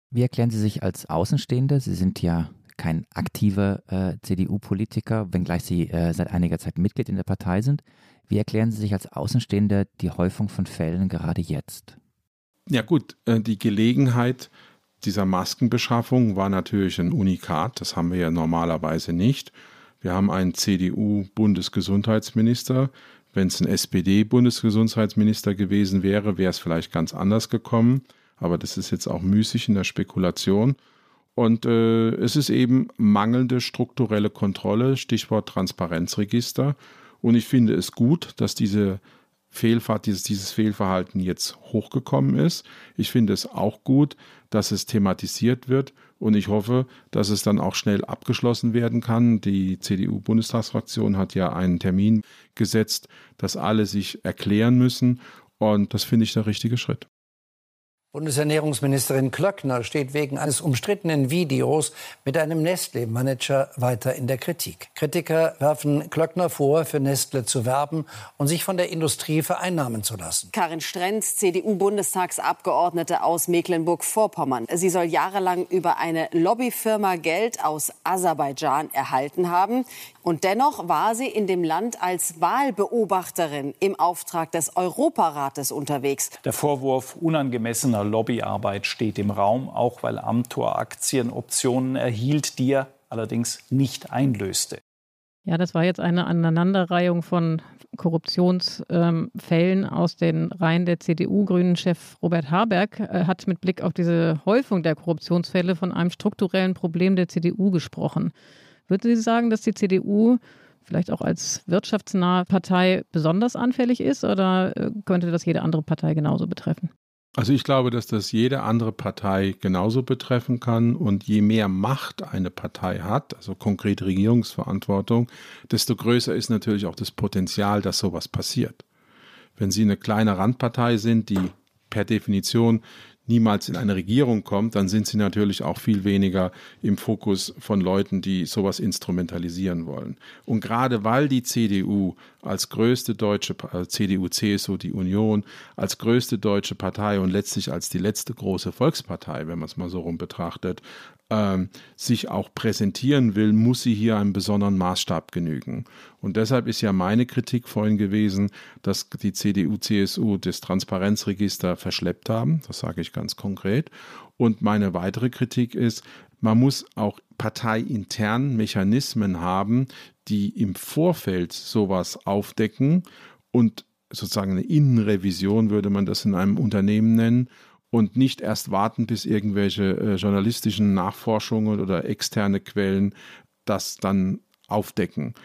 Wie erklären Sie sich als Außenstehende? Sie sind ja kein aktiver äh, CDU-Politiker, wenngleich Sie äh, seit einiger Zeit Mitglied in der Partei sind. Wie erklären Sie sich als Außenstehender die Häufung von Fällen gerade jetzt? Ja gut, äh, die Gelegenheit dieser Maskenbeschaffung war natürlich ein Unikat. Das haben wir ja normalerweise nicht. Wir haben einen CDU-Bundesgesundheitsminister. Wenn es ein SPD-Bundesgesundheitsminister gewesen wäre, wäre es vielleicht ganz anders gekommen. Aber das ist jetzt auch müßig in der Spekulation. Und äh, es ist eben mangelnde strukturelle Kontrolle, Stichwort Transparenzregister. Und ich finde es gut, dass diese Fehlfahrt, dieses, dieses Fehlverhalten jetzt hochgekommen ist. Ich finde es auch gut, dass es thematisiert wird und ich hoffe, dass es dann auch schnell abgeschlossen werden kann. Die CDU-Bundestagsfraktion hat ja einen Termin gesetzt, dass alle sich erklären müssen und das finde ich der richtige Schritt. Bundesernährungsministerin Klöckner steht wegen eines umstrittenen Videos mit einem Nestle-Manager weiter in der Kritik. Kritiker werfen Klöckner vor, für Nestle zu werben und sich von der Industrie vereinnahmen zu lassen. Karin Strenz, CDU-Bundestagsabgeordnete aus Mecklenburg-Vorpommern. Sie soll jahrelang über eine Lobbyfirma Geld aus Aserbaidschan erhalten haben. Und dennoch war sie in dem Land als Wahlbeobachterin im Auftrag des Europarates unterwegs. Der Vorwurf unangemessener Lobbyarbeit steht im Raum, auch weil Amtor Aktienoptionen erhielt, die er allerdings nicht einlöste. Ja, das war jetzt eine Aneinanderreihung von Korruptionsfällen ähm, aus den Reihen der CDU. Grünen-Chef Robert Habeck äh, hat mit Blick auf diese Häufung der Korruptionsfälle von einem strukturellen Problem der CDU gesprochen. Würden Sie sagen, dass die CDU vielleicht auch als wirtschaftsnahe Partei besonders anfällig ist oder äh, könnte das jede andere Partei genauso betreffen? Also ich glaube, dass das jede andere Partei genauso betreffen kann und je mehr Macht eine Partei hat, also konkret Regierungsverantwortung, desto größer ist natürlich auch das Potenzial, dass sowas passiert. Wenn Sie eine kleine Randpartei sind, die per Definition niemals in eine Regierung kommt, dann sind sie natürlich auch viel weniger im Fokus von Leuten, die sowas instrumentalisieren wollen. Und gerade weil die CDU als größte deutsche äh, CDU, CSU, die Union, als größte deutsche Partei und letztlich als die letzte große Volkspartei, wenn man es mal so rum betrachtet, ähm, sich auch präsentieren will, muss sie hier einem besonderen Maßstab genügen. Und deshalb ist ja meine Kritik vorhin gewesen, dass die CDU, CSU das Transparenzregister verschleppt haben. Das sage ich ganz konkret. Und meine weitere Kritik ist, man muss auch parteiintern Mechanismen haben, die im Vorfeld sowas aufdecken und sozusagen eine Innenrevision würde man das in einem Unternehmen nennen und nicht erst warten, bis irgendwelche äh, journalistischen Nachforschungen oder externe Quellen das dann aufdecken.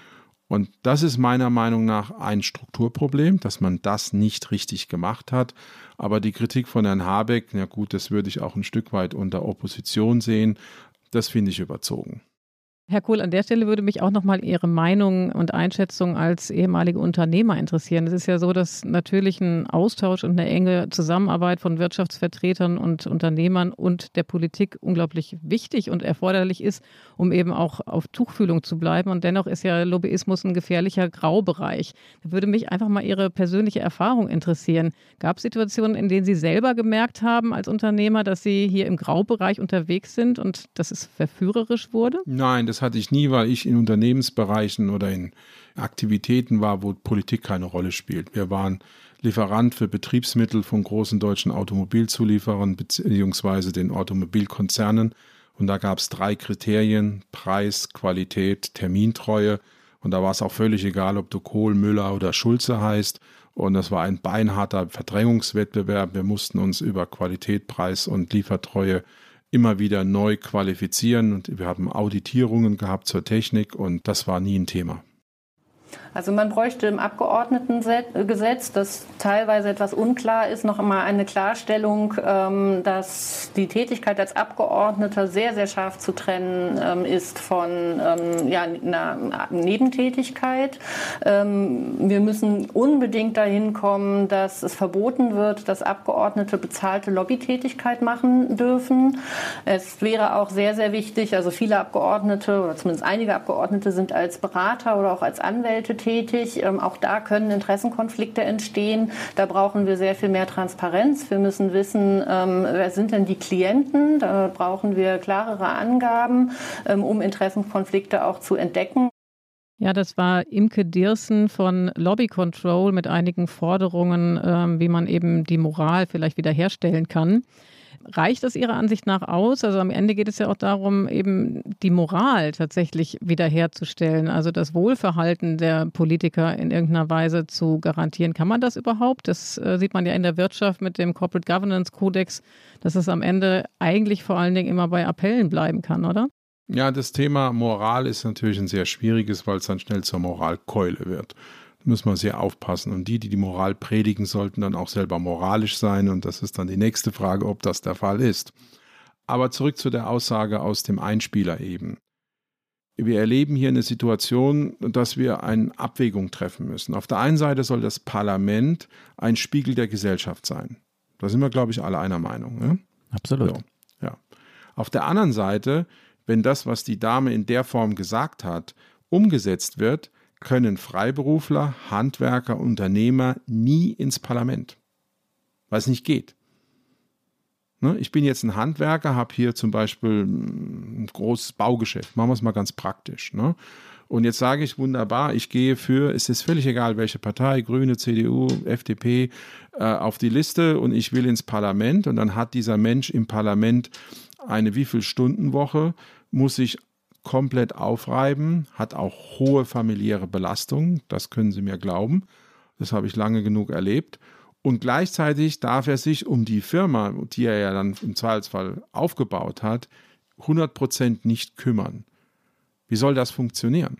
Und das ist meiner Meinung nach ein Strukturproblem, dass man das nicht richtig gemacht hat. Aber die Kritik von Herrn Habeck, na gut, das würde ich auch ein Stück weit unter Opposition sehen. Das finde ich überzogen. Herr Kohl, an der Stelle würde mich auch noch mal Ihre Meinung und Einschätzung als ehemalige Unternehmer interessieren. Es ist ja so, dass natürlich ein Austausch und eine enge Zusammenarbeit von Wirtschaftsvertretern und Unternehmern und der Politik unglaublich wichtig und erforderlich ist, um eben auch auf Tuchfühlung zu bleiben. Und dennoch ist ja Lobbyismus ein gefährlicher Graubereich. Da würde mich einfach mal Ihre persönliche Erfahrung interessieren. Gab es Situationen, in denen Sie selber gemerkt haben als Unternehmer, dass Sie hier im Graubereich unterwegs sind und dass es verführerisch wurde? Nein, das das hatte ich nie, weil ich in Unternehmensbereichen oder in Aktivitäten war, wo Politik keine Rolle spielt. Wir waren Lieferant für Betriebsmittel von großen deutschen Automobilzulieferern bzw. den Automobilkonzernen. Und da gab es drei Kriterien: Preis, Qualität, Termintreue. Und da war es auch völlig egal, ob du Kohl, Müller oder Schulze heißt. Und das war ein beinharter Verdrängungswettbewerb. Wir mussten uns über Qualität, Preis und Liefertreue immer wieder neu qualifizieren und wir haben Auditierungen gehabt zur Technik und das war nie ein Thema. Also man bräuchte im Abgeordnetengesetz, das teilweise etwas unklar ist, noch einmal eine Klarstellung, ähm, dass die Tätigkeit als Abgeordneter sehr, sehr scharf zu trennen ähm, ist von ähm, ja, einer Nebentätigkeit. Wir müssen unbedingt dahin kommen, dass es verboten wird, dass Abgeordnete bezahlte Lobbytätigkeit machen dürfen. Es wäre auch sehr, sehr wichtig, also viele Abgeordnete oder zumindest einige Abgeordnete sind als Berater oder auch als Anwälte tätig. Ähm, auch da können Interessenkonflikte entstehen. Da brauchen wir sehr viel mehr Transparenz. Wir müssen wissen, ähm, wer sind denn die Klienten? Da brauchen wir klarere Angaben, ähm, um Interessenkonflikte auch zu entdecken. Ja, das war Imke Dirsen von Lobby Control mit einigen Forderungen, wie man eben die Moral vielleicht wiederherstellen kann. Reicht das Ihrer Ansicht nach aus? Also am Ende geht es ja auch darum, eben die Moral tatsächlich wiederherzustellen, also das Wohlverhalten der Politiker in irgendeiner Weise zu garantieren. Kann man das überhaupt? Das äh, sieht man ja in der Wirtschaft mit dem Corporate Governance Codex, dass es am Ende eigentlich vor allen Dingen immer bei Appellen bleiben kann, oder? Ja, das Thema Moral ist natürlich ein sehr schwieriges, weil es dann schnell zur Moralkeule wird muss man sehr aufpassen. Und die, die die Moral predigen, sollten dann auch selber moralisch sein. Und das ist dann die nächste Frage, ob das der Fall ist. Aber zurück zu der Aussage aus dem Einspieler eben. Wir erleben hier eine Situation, dass wir eine Abwägung treffen müssen. Auf der einen Seite soll das Parlament ein Spiegel der Gesellschaft sein. Da sind wir, glaube ich, alle einer Meinung. Ne? Absolut. So, ja. Auf der anderen Seite, wenn das, was die Dame in der Form gesagt hat, umgesetzt wird, können Freiberufler, Handwerker, Unternehmer nie ins Parlament, weil es nicht geht. Ne, ich bin jetzt ein Handwerker, habe hier zum Beispiel ein großes Baugeschäft. Machen wir es mal ganz praktisch. Ne? Und jetzt sage ich wunderbar, ich gehe für, es ist völlig egal, welche Partei, Grüne, CDU, FDP, äh, auf die Liste und ich will ins Parlament. Und dann hat dieser Mensch im Parlament eine wieviel Stunden Woche, muss sich komplett aufreiben, hat auch hohe familiäre Belastung, das können Sie mir glauben. Das habe ich lange genug erlebt. Und gleichzeitig darf er sich um die Firma, die er ja dann im Zweifelsfall aufgebaut hat, 100% nicht kümmern. Wie soll das funktionieren?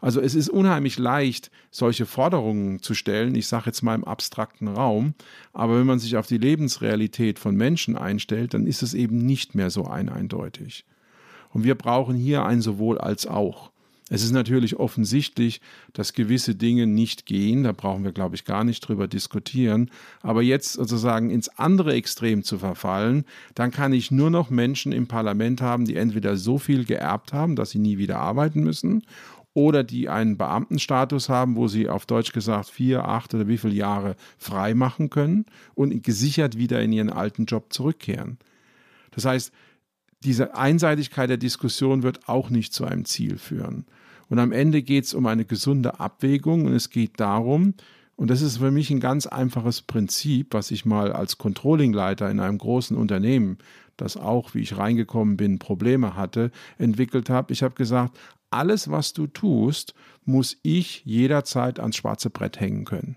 Also es ist unheimlich leicht, solche Forderungen zu stellen, ich sage jetzt mal im abstrakten Raum, aber wenn man sich auf die Lebensrealität von Menschen einstellt, dann ist es eben nicht mehr so eindeutig. Und wir brauchen hier ein sowohl als auch. Es ist natürlich offensichtlich, dass gewisse Dinge nicht gehen, da brauchen wir, glaube ich, gar nicht drüber diskutieren. Aber jetzt sozusagen ins andere Extrem zu verfallen, dann kann ich nur noch Menschen im Parlament haben, die entweder so viel geerbt haben, dass sie nie wieder arbeiten müssen, oder die einen Beamtenstatus haben, wo sie auf Deutsch gesagt vier, acht oder wie viele Jahre frei machen können und gesichert wieder in ihren alten Job zurückkehren. Das heißt, diese Einseitigkeit der Diskussion wird auch nicht zu einem Ziel führen. Und am Ende geht es um eine gesunde Abwägung und es geht darum, und das ist für mich ein ganz einfaches Prinzip, was ich mal als Controllingleiter in einem großen Unternehmen, das auch, wie ich reingekommen bin, Probleme hatte, entwickelt habe. Ich habe gesagt, alles, was du tust, muss ich jederzeit ans schwarze Brett hängen können.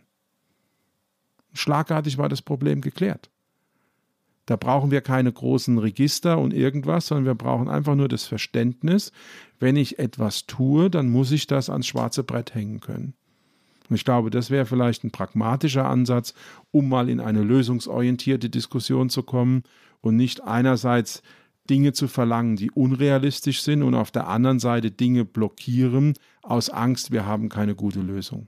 Schlagartig war das Problem geklärt. Da brauchen wir keine großen Register und irgendwas, sondern wir brauchen einfach nur das Verständnis, wenn ich etwas tue, dann muss ich das ans schwarze Brett hängen können. Und ich glaube, das wäre vielleicht ein pragmatischer Ansatz, um mal in eine lösungsorientierte Diskussion zu kommen und nicht einerseits Dinge zu verlangen, die unrealistisch sind und auf der anderen Seite Dinge blockieren aus Angst, wir haben keine gute Lösung.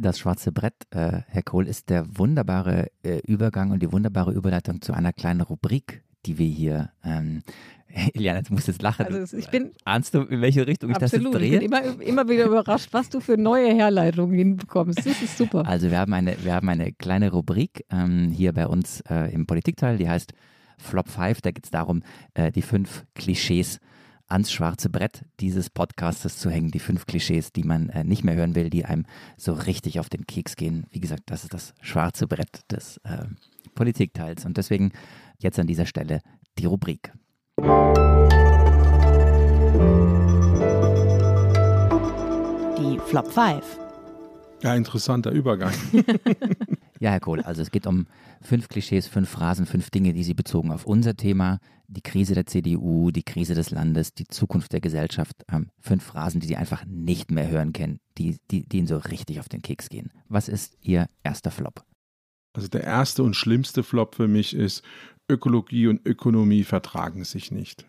Das schwarze Brett, äh, Herr Kohl, ist der wunderbare äh, Übergang und die wunderbare Überleitung zu einer kleinen Rubrik, die wir hier. Ähm, *laughs* Iliana, du musst jetzt lachen. Also ich bin, Ahnst du, in welche Richtung ich absolut, das jetzt drehe? Ich bin immer, immer wieder überrascht, was du für neue Herleitungen hinbekommst. Das ist super. Also wir haben eine, wir haben eine kleine Rubrik ähm, hier bei uns äh, im Politikteil, die heißt Flop 5. Da geht es darum, äh, die fünf Klischees ans schwarze Brett dieses Podcastes zu hängen. Die fünf Klischees, die man äh, nicht mehr hören will, die einem so richtig auf den Keks gehen. Wie gesagt, das ist das schwarze Brett des äh, Politikteils. Und deswegen jetzt an dieser Stelle die Rubrik. Die Flop 5. Ja, interessanter Übergang. *laughs* Ja, Herr Kohl, also es geht um fünf Klischees, fünf Phrasen, fünf Dinge, die Sie bezogen auf unser Thema, die Krise der CDU, die Krise des Landes, die Zukunft der Gesellschaft, ähm, fünf Phrasen, die Sie einfach nicht mehr hören können, die, die, die Ihnen so richtig auf den Keks gehen. Was ist Ihr erster Flop? Also der erste und schlimmste Flop für mich ist, Ökologie und Ökonomie vertragen sich nicht.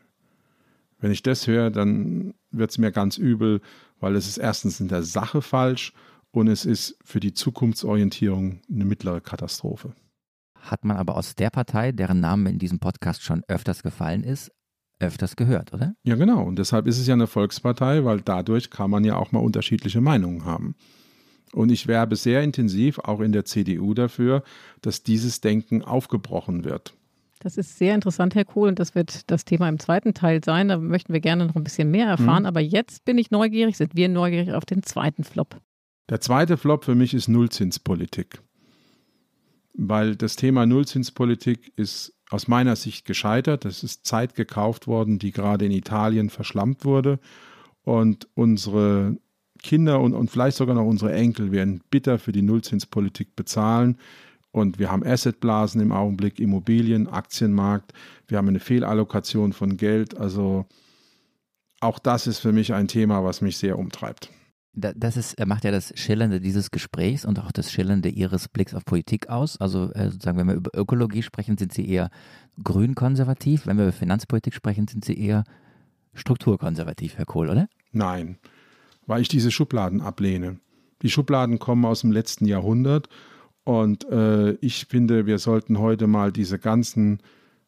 Wenn ich das höre, dann wird es mir ganz übel, weil es ist erstens in der Sache falsch und es ist für die Zukunftsorientierung eine mittlere Katastrophe. Hat man aber aus der Partei, deren Name in diesem Podcast schon öfters gefallen ist, öfters gehört, oder? Ja, genau. Und deshalb ist es ja eine Volkspartei, weil dadurch kann man ja auch mal unterschiedliche Meinungen haben. Und ich werbe sehr intensiv auch in der CDU dafür, dass dieses Denken aufgebrochen wird. Das ist sehr interessant, Herr Kohl, und das wird das Thema im zweiten Teil sein. Da möchten wir gerne noch ein bisschen mehr erfahren. Mhm. Aber jetzt bin ich neugierig, sind wir neugierig auf den zweiten Flop. Der zweite Flop für mich ist Nullzinspolitik. Weil das Thema Nullzinspolitik ist aus meiner Sicht gescheitert. Es ist Zeit gekauft worden, die gerade in Italien verschlampt wurde. Und unsere Kinder und, und vielleicht sogar noch unsere Enkel werden bitter für die Nullzinspolitik bezahlen. Und wir haben Assetblasen im Augenblick, Immobilien, Aktienmarkt. Wir haben eine Fehlallokation von Geld. Also auch das ist für mich ein Thema, was mich sehr umtreibt. Da- Das ist, macht ja das Schillernde dieses Gesprächs und auch das Schillernde Ihres Blicks auf Politik aus. Also äh, sozusagen, wenn wir über Ökologie sprechen, sind Sie eher grün-konservativ. Wenn wir über Finanzpolitik sprechen, sind Sie eher strukturkonservativ, Herr Kohl, oder? Nein, weil ich diese Schubladen ablehne. Die Schubladen kommen aus dem letzten Jahrhundert und äh, ich finde, wir sollten heute mal diese ganzen,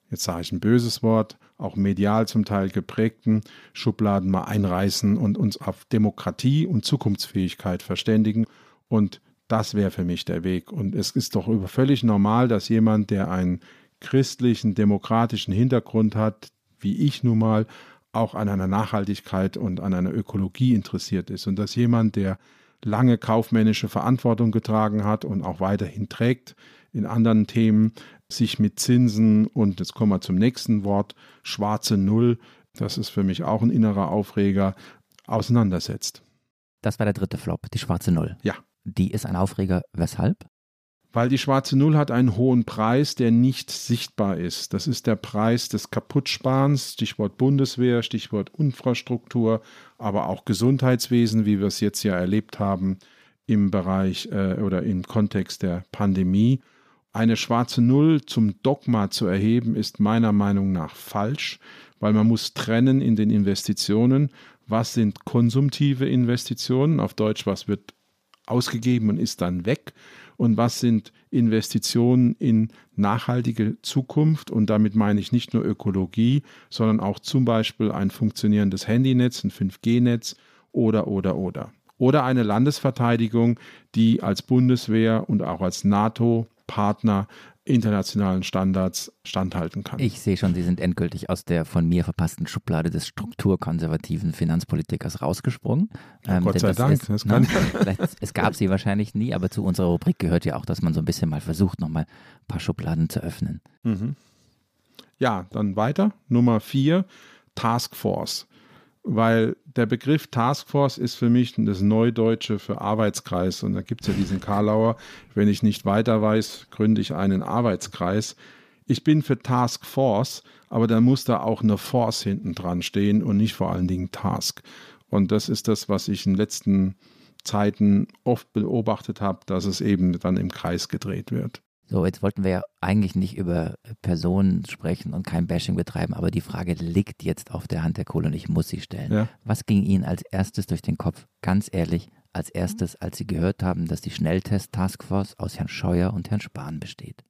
jetzt sage ich ein böses Wort, auch medial zum Teil geprägten Schubladen mal einreißen und uns auf Demokratie und Zukunftsfähigkeit verständigen. Und das wäre für mich der Weg. Und es ist doch völlig normal, dass jemand, der einen christlichen, demokratischen Hintergrund hat, wie ich nun mal, auch an einer Nachhaltigkeit und an einer Ökologie interessiert ist. Und dass jemand, der lange kaufmännische Verantwortung getragen hat und auch weiterhin trägt in anderen Themen, sich mit Zinsen und jetzt kommen wir zum nächsten Wort, schwarze Null, das ist für mich auch ein innerer Aufreger, auseinandersetzt. Das war der dritte Flop, die schwarze Null. Ja. Die ist ein Aufreger. Weshalb? Weil die schwarze Null hat einen hohen Preis, der nicht sichtbar ist. Das ist der Preis des Kaputtsparens, Stichwort Bundeswehr, Stichwort Infrastruktur, aber auch Gesundheitswesen, wie wir es jetzt ja erlebt haben im Bereich äh, oder im Kontext der Pandemie. Eine schwarze Null zum Dogma zu erheben, ist meiner Meinung nach falsch, weil man muss trennen in den Investitionen, was sind konsumtive Investitionen, auf Deutsch, was wird ausgegeben und ist dann weg? Und was sind Investitionen in nachhaltige Zukunft? Und damit meine ich nicht nur Ökologie, sondern auch zum Beispiel ein funktionierendes Handynetz, ein 5G-Netz oder oder oder. Oder eine Landesverteidigung, die als Bundeswehr und auch als NATO-Partner internationalen Standards standhalten kann. Ich sehe schon, Sie sind endgültig aus der von mir verpassten Schublade des strukturkonservativen Finanzpolitikers rausgesprungen. Ähm, Gott sei das Dank, Ist, das ne, kann- *laughs* vielleicht, es gab sie wahrscheinlich nie, aber zu unserer Rubrik gehört ja auch, dass man so ein bisschen mal versucht, nochmal ein paar Schubladen zu öffnen. Mhm. Ja, dann weiter. Nummer vier, Taskforce. Weil der Begriff Taskforce ist für mich das Neudeutsche für Arbeitskreis. Und da gibt es ja diesen Karlauer, wenn ich nicht weiter weiß, gründe ich einen Arbeitskreis. Ich bin für Task Force, aber dann muss da auch eine Force hinten dran stehen und nicht vor allen Dingen Task. Und das ist das, was ich in den letzten Zeiten oft beobachtet habe, dass es eben dann im Kreis gedreht wird. So, jetzt wollten wir ja eigentlich nicht über Personen sprechen und kein Bashing betreiben, aber die Frage liegt jetzt auf der Hand der Kohle und ich muss sie stellen. Ja. Was ging Ihnen als erstes durch den Kopf? Ganz ehrlich, als erstes, als Sie gehört haben, dass die Schnelltest-Taskforce aus Herrn Scheuer und Herrn Spahn besteht?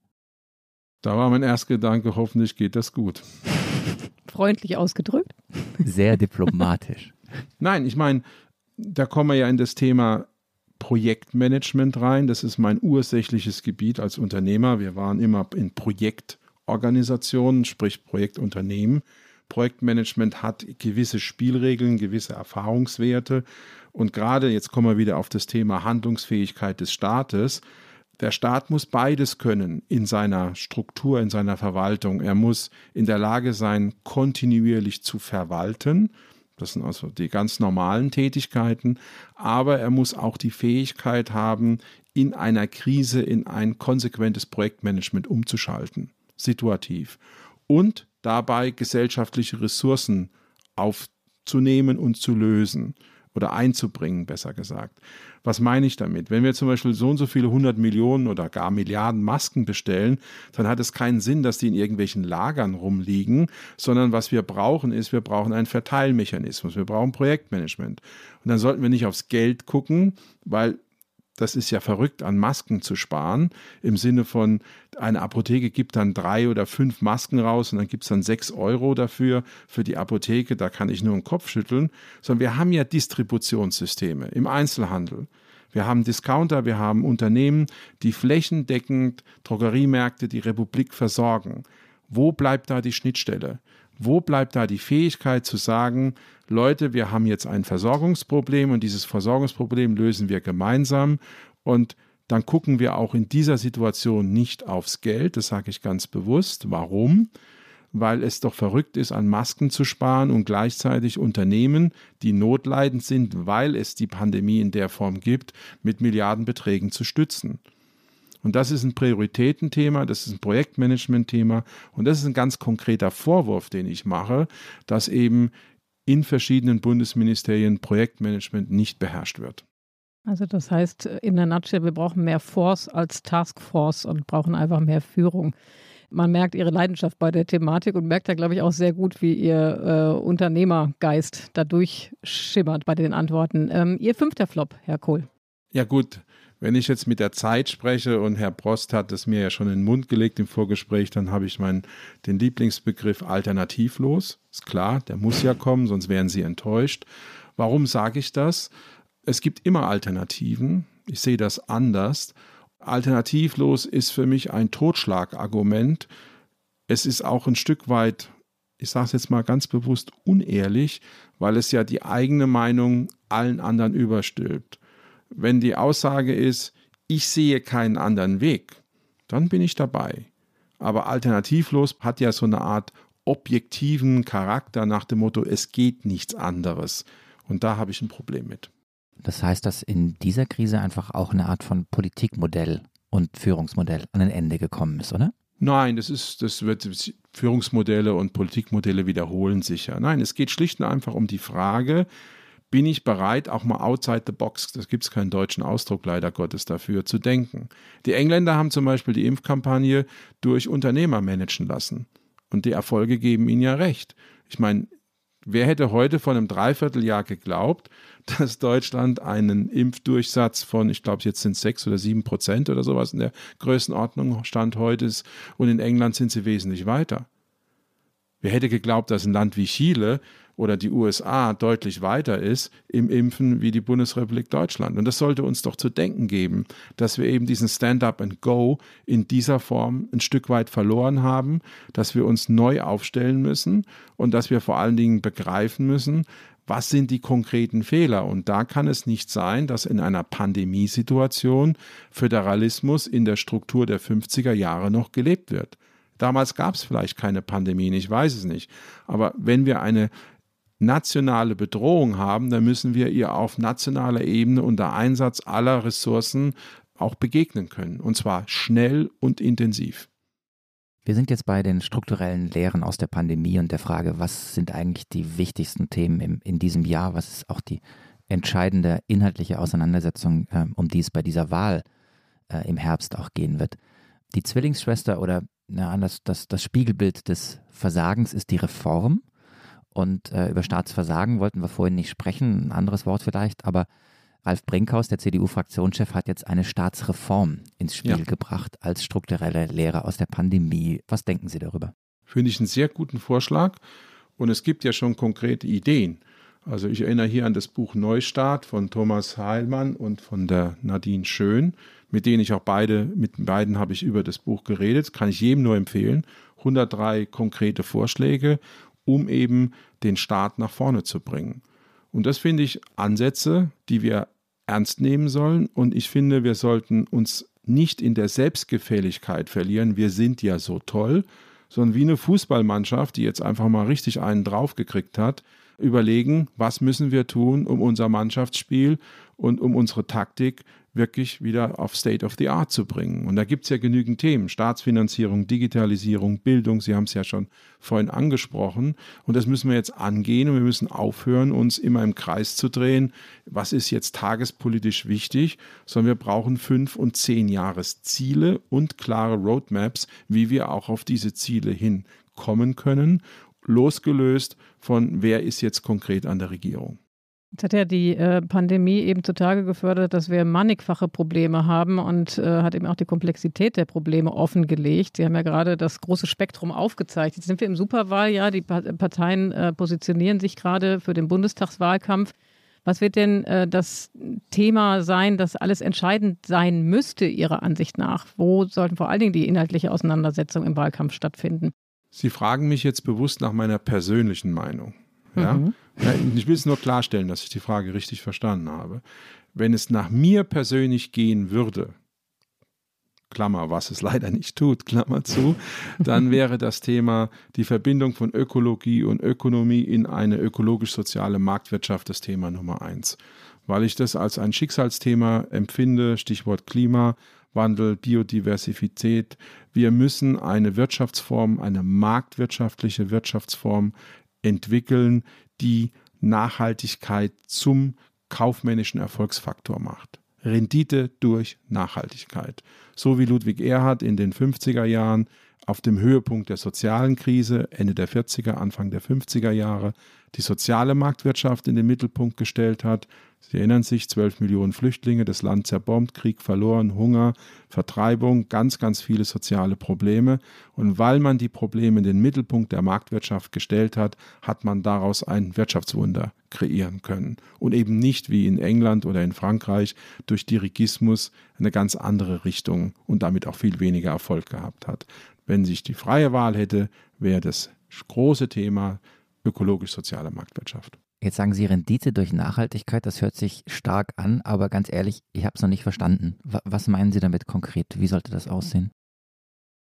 Da war mein erster Gedanke, hoffentlich geht das gut. Freundlich ausgedrückt. Sehr diplomatisch. Nein, ich meine, da kommen wir ja in das Thema Projektmanagement rein. Das ist mein ursächliches Gebiet als Unternehmer. Wir waren immer in Projektorganisationen, sprich Projektunternehmen. Projektmanagement hat gewisse Spielregeln, gewisse Erfahrungswerte. Und gerade jetzt kommen wir wieder auf das Thema Handlungsfähigkeit des Staates. Der Staat muss beides können in seiner Struktur, in seiner Verwaltung. Er muss in der Lage sein, kontinuierlich zu verwalten. Das sind also die ganz normalen Tätigkeiten. Aber er muss auch die Fähigkeit haben, in einer Krise in ein konsequentes Projektmanagement umzuschalten, situativ. Und dabei gesellschaftliche Ressourcen aufzunehmen und zu lösen oder einzubringen, besser gesagt. Was meine ich damit? Wenn wir zum Beispiel so und so viele hundert Millionen oder gar Milliarden Masken bestellen, dann hat es keinen Sinn, dass die in irgendwelchen Lagern rumliegen, sondern was wir brauchen ist, wir brauchen einen Verteilmechanismus, wir brauchen Projektmanagement. Und dann sollten wir nicht aufs Geld gucken, weil das ist ja verrückt, an Masken zu sparen. Im Sinne von, eine Apotheke gibt dann drei oder fünf Masken raus und dann gibt es dann sechs Euro dafür, für die Apotheke. Da kann ich nur den Kopf schütteln. Sondern wir haben ja Distributionssysteme im Einzelhandel. Wir haben Discounter, wir haben Unternehmen, die flächendeckend Drogeriemärkte, die Republik versorgen. Wo bleibt da die Schnittstelle? Wo bleibt da die Fähigkeit zu sagen, Leute, wir haben jetzt ein Versorgungsproblem und dieses Versorgungsproblem lösen wir gemeinsam und dann gucken wir auch in dieser Situation nicht aufs Geld, das sage ich ganz bewusst. Warum? Weil es doch verrückt ist, an Masken zu sparen und gleichzeitig Unternehmen, die notleidend sind, weil es die Pandemie in der Form gibt, mit Milliardenbeträgen zu stützen. Und das ist ein Prioritätenthema, das ist ein Projektmanagement-Thema und das ist ein ganz konkreter Vorwurf, den ich mache, dass eben in verschiedenen Bundesministerien Projektmanagement nicht beherrscht wird. Also das heißt in der Nutshell, wir brauchen mehr Force als Taskforce und brauchen einfach mehr Führung. Man merkt ihre Leidenschaft bei der Thematik und merkt da, glaube ich, auch sehr gut, wie ihr äh, Unternehmergeist dadurch schimmert bei den Antworten. Ähm, ihr fünfter Flop, Herr Kohl. Ja gut, wenn ich jetzt mit der Zeit spreche und Herr Prost hat es mir ja schon in den Mund gelegt im Vorgespräch, dann habe ich meinen den Lieblingsbegriff alternativlos. Ist klar, der muss ja kommen, sonst wären Sie enttäuscht. Warum sage ich das? Es gibt immer Alternativen. Ich sehe das anders. Alternativlos ist für mich ein Totschlagargument. Es ist auch ein Stück weit, ich sage es jetzt mal ganz bewusst, unehrlich, weil es ja die eigene Meinung allen anderen überstülpt. Wenn die Aussage ist, ich sehe keinen anderen Weg, dann bin ich dabei. Aber alternativlos hat ja so eine Art objektiven Charakter nach dem Motto, es geht nichts anderes. Und da habe ich ein Problem mit. Das heißt, dass in dieser Krise einfach auch eine Art von Politikmodell und Führungsmodell an ein Ende gekommen ist, oder? Nein, das ist, das wird Führungsmodelle und Politikmodelle wiederholen sicher. Nein, es geht schlicht und einfach um die Frage, bin ich bereit, auch mal outside the box, das gibt es keinen deutschen Ausdruck leider Gottes dafür, zu denken. Die Engländer haben zum Beispiel die Impfkampagne durch Unternehmer managen lassen. Und die Erfolge geben ihnen ja recht. Ich meine, wer hätte heute vor einem Dreivierteljahr geglaubt, dass Deutschland einen Impfdurchsatz von, ich glaube, jetzt sind es sechs oder sieben Prozent oder sowas in der Größenordnung Stand heute ist und in England sind sie wesentlich weiter. Wer hätte geglaubt, dass ein Land wie Chile oder die USA deutlich weiter ist im Impfen wie die Bundesrepublik Deutschland. Und das sollte uns doch zu denken geben, dass wir eben diesen Stand-up and Go in dieser Form ein Stück weit verloren haben, dass wir uns neu aufstellen müssen und dass wir vor allen Dingen begreifen müssen, was sind die konkreten Fehler? Und da kann es nicht sein, dass in einer Pandemiesituation Föderalismus in der Struktur der 50er Jahre noch gelebt wird. Damals gab es vielleicht keine Pandemien, ich weiß es nicht. Aber wenn wir eine nationale Bedrohung haben, dann müssen wir ihr auf nationaler Ebene unter Einsatz aller Ressourcen auch begegnen können. Und zwar schnell und intensiv. Wir sind jetzt bei den strukturellen Lehren aus der Pandemie und der Frage, was sind eigentlich die wichtigsten Themen im, in diesem Jahr? Was ist auch die entscheidende inhaltliche Auseinandersetzung, äh, um die es bei dieser Wahl äh, im Herbst auch gehen wird? Die Zwillingsschwester oder na, das, das, das Spiegelbild des Versagens ist die Reform. Und äh, über Staatsversagen wollten wir vorhin nicht sprechen, ein anderes Wort vielleicht, aber Ralf Brinkhaus, der CDU-Fraktionschef, hat jetzt eine Staatsreform ins Spiel ja. gebracht als strukturelle Lehre aus der Pandemie. Was denken Sie darüber? Finde ich einen sehr guten Vorschlag. Und es gibt ja schon konkrete Ideen. Also ich erinnere hier an das Buch Neustart von Thomas Heilmann und von der Nadine Schön, mit denen ich auch beide, mit beiden habe ich über das Buch geredet. Kann ich jedem nur empfehlen. 103 konkrete Vorschläge, um eben den Staat nach vorne zu bringen. Und das finde ich Ansätze, die wir ernst nehmen sollen. Und ich finde, wir sollten uns nicht in der Selbstgefälligkeit verlieren. Wir sind ja so toll, sondern wie eine Fußballmannschaft, die jetzt einfach mal richtig einen draufgekriegt hat, überlegen, was müssen wir tun, um unser Mannschaftsspiel und um unsere Taktik wirklich wieder auf State of the Art zu bringen. Und da gibt es ja genügend Themen. Staatsfinanzierung, Digitalisierung, Bildung, Sie haben es ja schon vorhin angesprochen. Und das müssen wir jetzt angehen und wir müssen aufhören, uns immer im Kreis zu drehen. Was ist jetzt tagespolitisch wichtig? Sondern wir brauchen fünf und zehn Jahresziele und klare Roadmaps, wie wir auch auf diese Ziele hinkommen können, losgelöst von wer ist jetzt konkret an der Regierung. Jetzt hat ja die äh, Pandemie eben zutage gefördert, dass wir mannigfache Probleme haben und äh, hat eben auch die Komplexität der Probleme offengelegt. Sie haben ja gerade das große Spektrum aufgezeigt. Jetzt sind wir im Superwahljahr. Die Parteien äh, positionieren sich gerade für den Bundestagswahlkampf. Was wird denn äh, das Thema sein, das alles entscheidend sein müsste, Ihrer Ansicht nach? Wo sollten vor allen Dingen die inhaltliche Auseinandersetzung im Wahlkampf stattfinden? Sie fragen mich jetzt bewusst nach meiner persönlichen Meinung. Ja? Mhm. Ich will es nur klarstellen, dass ich die Frage richtig verstanden habe. Wenn es nach mir persönlich gehen würde, Klammer, was es leider nicht tut, Klammer zu, dann wäre das Thema die Verbindung von Ökologie und Ökonomie in eine ökologisch-soziale Marktwirtschaft das Thema Nummer eins. Weil ich das als ein Schicksalsthema empfinde, Stichwort Klimawandel, Biodiversität. Wir müssen eine Wirtschaftsform, eine marktwirtschaftliche Wirtschaftsform entwickeln, die Nachhaltigkeit zum kaufmännischen Erfolgsfaktor macht. Rendite durch Nachhaltigkeit. So wie Ludwig Erhard in den 50er Jahren auf dem Höhepunkt der sozialen Krise, Ende der 40er, Anfang der 50er Jahre, die soziale Marktwirtschaft in den Mittelpunkt gestellt hat. Sie erinnern sich, 12 Millionen Flüchtlinge, das Land zerbombt, Krieg verloren, Hunger, Vertreibung, ganz, ganz viele soziale Probleme. Und weil man die Probleme in den Mittelpunkt der Marktwirtschaft gestellt hat, hat man daraus ein Wirtschaftswunder kreieren können. Und eben nicht wie in England oder in Frankreich durch Dirigismus eine ganz andere Richtung und damit auch viel weniger Erfolg gehabt hat. Wenn sich die freie Wahl hätte, wäre das große Thema ökologisch-soziale Marktwirtschaft. Jetzt sagen Sie Rendite durch Nachhaltigkeit, das hört sich stark an, aber ganz ehrlich, ich habe es noch nicht verstanden. Was meinen Sie damit konkret? Wie sollte das aussehen?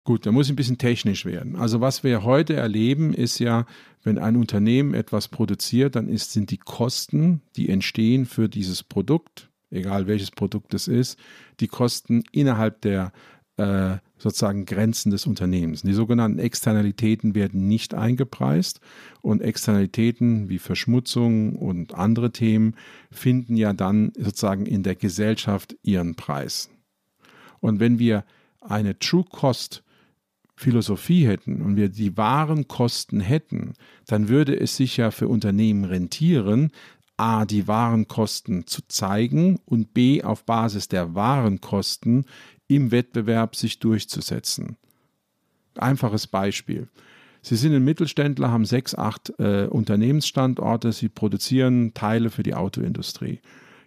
Gut, da muss ich ein bisschen technisch werden. Also was wir heute erleben, ist ja, wenn ein Unternehmen etwas produziert, dann ist, sind die Kosten, die entstehen für dieses Produkt, egal welches Produkt es ist, die Kosten innerhalb der äh, sozusagen Grenzen des Unternehmens. Die sogenannten Externalitäten werden nicht eingepreist und Externalitäten wie Verschmutzung und andere Themen finden ja dann sozusagen in der Gesellschaft ihren Preis. Und wenn wir eine True Cost Philosophie hätten und wir die wahren Kosten hätten, dann würde es sich ja für Unternehmen rentieren, A, die wahren Kosten zu zeigen und B, auf Basis der wahren Kosten im Wettbewerb sich durchzusetzen. Einfaches Beispiel. Sie sind ein Mittelständler, haben sechs, acht äh, Unternehmensstandorte, Sie produzieren Teile für die Autoindustrie.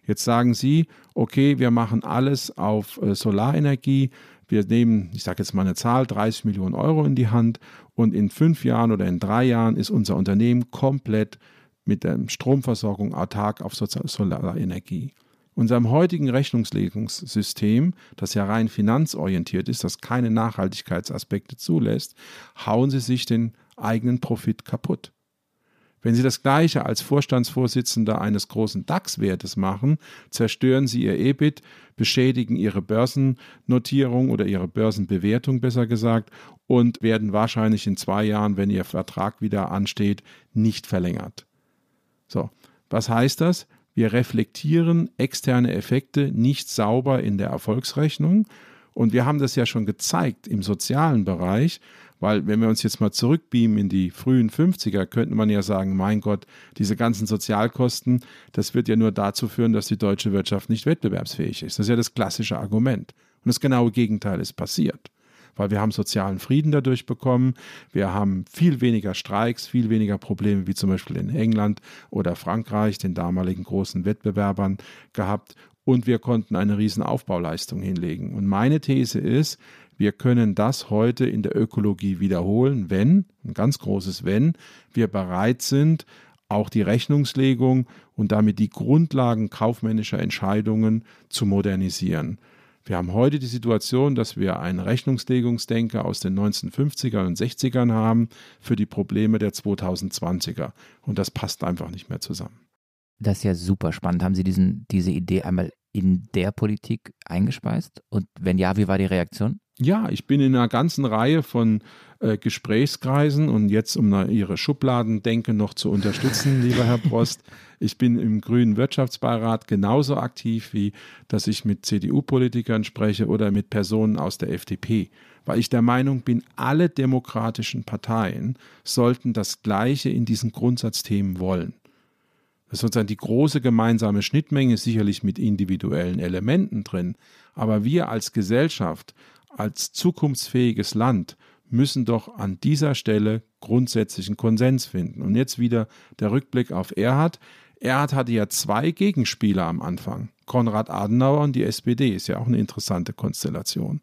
Jetzt sagen Sie, okay, wir machen alles auf äh, Solarenergie. Wir nehmen, ich sage jetzt mal eine Zahl, 30 Millionen Euro in die Hand und in fünf Jahren oder in drei Jahren ist unser Unternehmen komplett mit der Stromversorgung autark auf Solarenergie unserem heutigen Rechnungslegungssystem, das ja rein finanzorientiert ist, das keine Nachhaltigkeitsaspekte zulässt, hauen sie sich den eigenen Profit kaputt. Wenn Sie das Gleiche als Vorstandsvorsitzender eines großen DAX-Wertes machen, zerstören Sie Ihr EBIT, beschädigen Ihre Börsennotierung oder Ihre Börsenbewertung besser gesagt und werden wahrscheinlich in zwei Jahren, wenn Ihr Vertrag wieder ansteht, nicht verlängert. So, was heißt das? Wir reflektieren externe Effekte nicht sauber in der Erfolgsrechnung. Und wir haben das ja schon gezeigt im sozialen Bereich, weil wenn wir uns jetzt mal zurückbeamen in die frühen 50er, könnte man ja sagen, mein Gott, diese ganzen Sozialkosten, das wird ja nur dazu führen, dass die deutsche Wirtschaft nicht wettbewerbsfähig ist. Das ist ja das klassische Argument. Und das genaue Gegenteil ist passiert. Weil wir haben sozialen Frieden dadurch bekommen, wir haben viel weniger Streiks, viel weniger Probleme wie zum Beispiel in England oder Frankreich, den damaligen großen Wettbewerbern gehabt und wir konnten eine riesen Aufbauleistung hinlegen. Und meine These ist, wir können das heute in der Ökologie wiederholen, wenn, ein ganz großes Wenn, wir bereit sind, auch die Rechnungslegung und damit die Grundlagen kaufmännischer Entscheidungen zu modernisieren. Wir haben heute die Situation, dass wir einen Rechnungslegungsdenker aus den 1950er und 60ern haben für die Probleme der 2020er. Und das passt einfach nicht mehr zusammen. Das ist ja super spannend. Haben Sie diesen, diese Idee einmal in der Politik eingespeist? Und wenn ja, wie war die Reaktion? Ja, ich bin in einer ganzen Reihe von äh, Gesprächskreisen und jetzt, um Ihre Schubladendenke noch zu unterstützen, *laughs* lieber Herr Prost, ich bin im Grünen Wirtschaftsbeirat genauso aktiv, wie dass ich mit CDU-Politikern spreche oder mit Personen aus der FDP, weil ich der Meinung bin, alle demokratischen Parteien sollten das Gleiche in diesen Grundsatzthemen wollen. Das ist sozusagen die große gemeinsame Schnittmenge, sicherlich mit individuellen Elementen drin, aber wir als Gesellschaft als zukunftsfähiges Land müssen doch an dieser Stelle grundsätzlichen Konsens finden. Und jetzt wieder der Rückblick auf Erhard. Erhard hatte ja zwei Gegenspieler am Anfang. Konrad Adenauer und die SPD ist ja auch eine interessante Konstellation.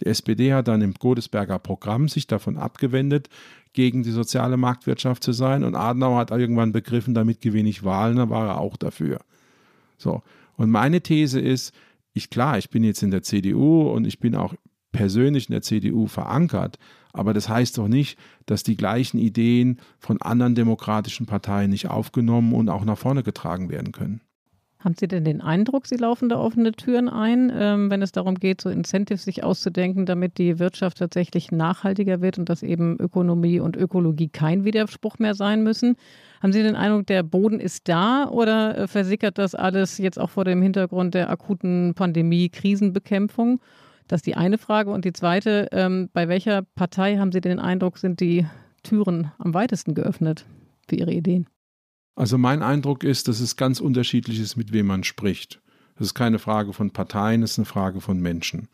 Die SPD hat dann im Godesberger Programm sich davon abgewendet, gegen die soziale Marktwirtschaft zu sein. Und Adenauer hat irgendwann begriffen, damit gewinne ich Wahlen, da war er auch dafür. So. Und meine These ist, ich klar, ich bin jetzt in der CDU und ich bin auch persönlich in der CDU verankert. Aber das heißt doch nicht, dass die gleichen Ideen von anderen demokratischen Parteien nicht aufgenommen und auch nach vorne getragen werden können. Haben Sie denn den Eindruck, Sie laufen da offene Türen ein, ähm, wenn es darum geht, so Incentives sich auszudenken, damit die Wirtschaft tatsächlich nachhaltiger wird und dass eben Ökonomie und Ökologie kein Widerspruch mehr sein müssen? Haben Sie den Eindruck, der Boden ist da oder äh, versickert das alles jetzt auch vor dem Hintergrund der akuten Pandemie, Krisenbekämpfung? Das ist die eine Frage. Und die zweite, ähm, bei welcher Partei haben Sie den Eindruck, sind die Türen am weitesten geöffnet für Ihre Ideen? Also mein Eindruck ist, dass es ganz unterschiedlich ist, mit wem man spricht. Das ist keine Frage von Parteien, es ist eine Frage von Menschen.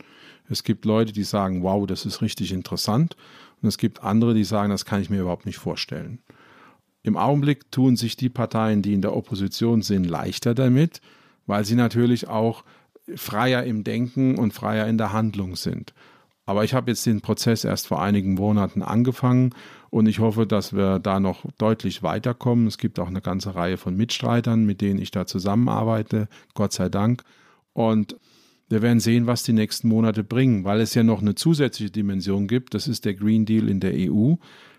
Es gibt Leute, die sagen, wow, das ist richtig interessant. Und es gibt andere, die sagen, das kann ich mir überhaupt nicht vorstellen. Im Augenblick tun sich die Parteien, die in der Opposition sind, leichter damit, weil sie natürlich auch freier im Denken und freier in der Handlung sind. Aber ich habe jetzt den Prozess erst vor einigen Monaten angefangen und ich hoffe, dass wir da noch deutlich weiterkommen. Es gibt auch eine ganze Reihe von Mitstreitern, mit denen ich da zusammenarbeite, Gott sei Dank. Und wir werden sehen, was die nächsten Monate bringen, weil es ja noch eine zusätzliche Dimension gibt. Das ist der Green Deal in der EU.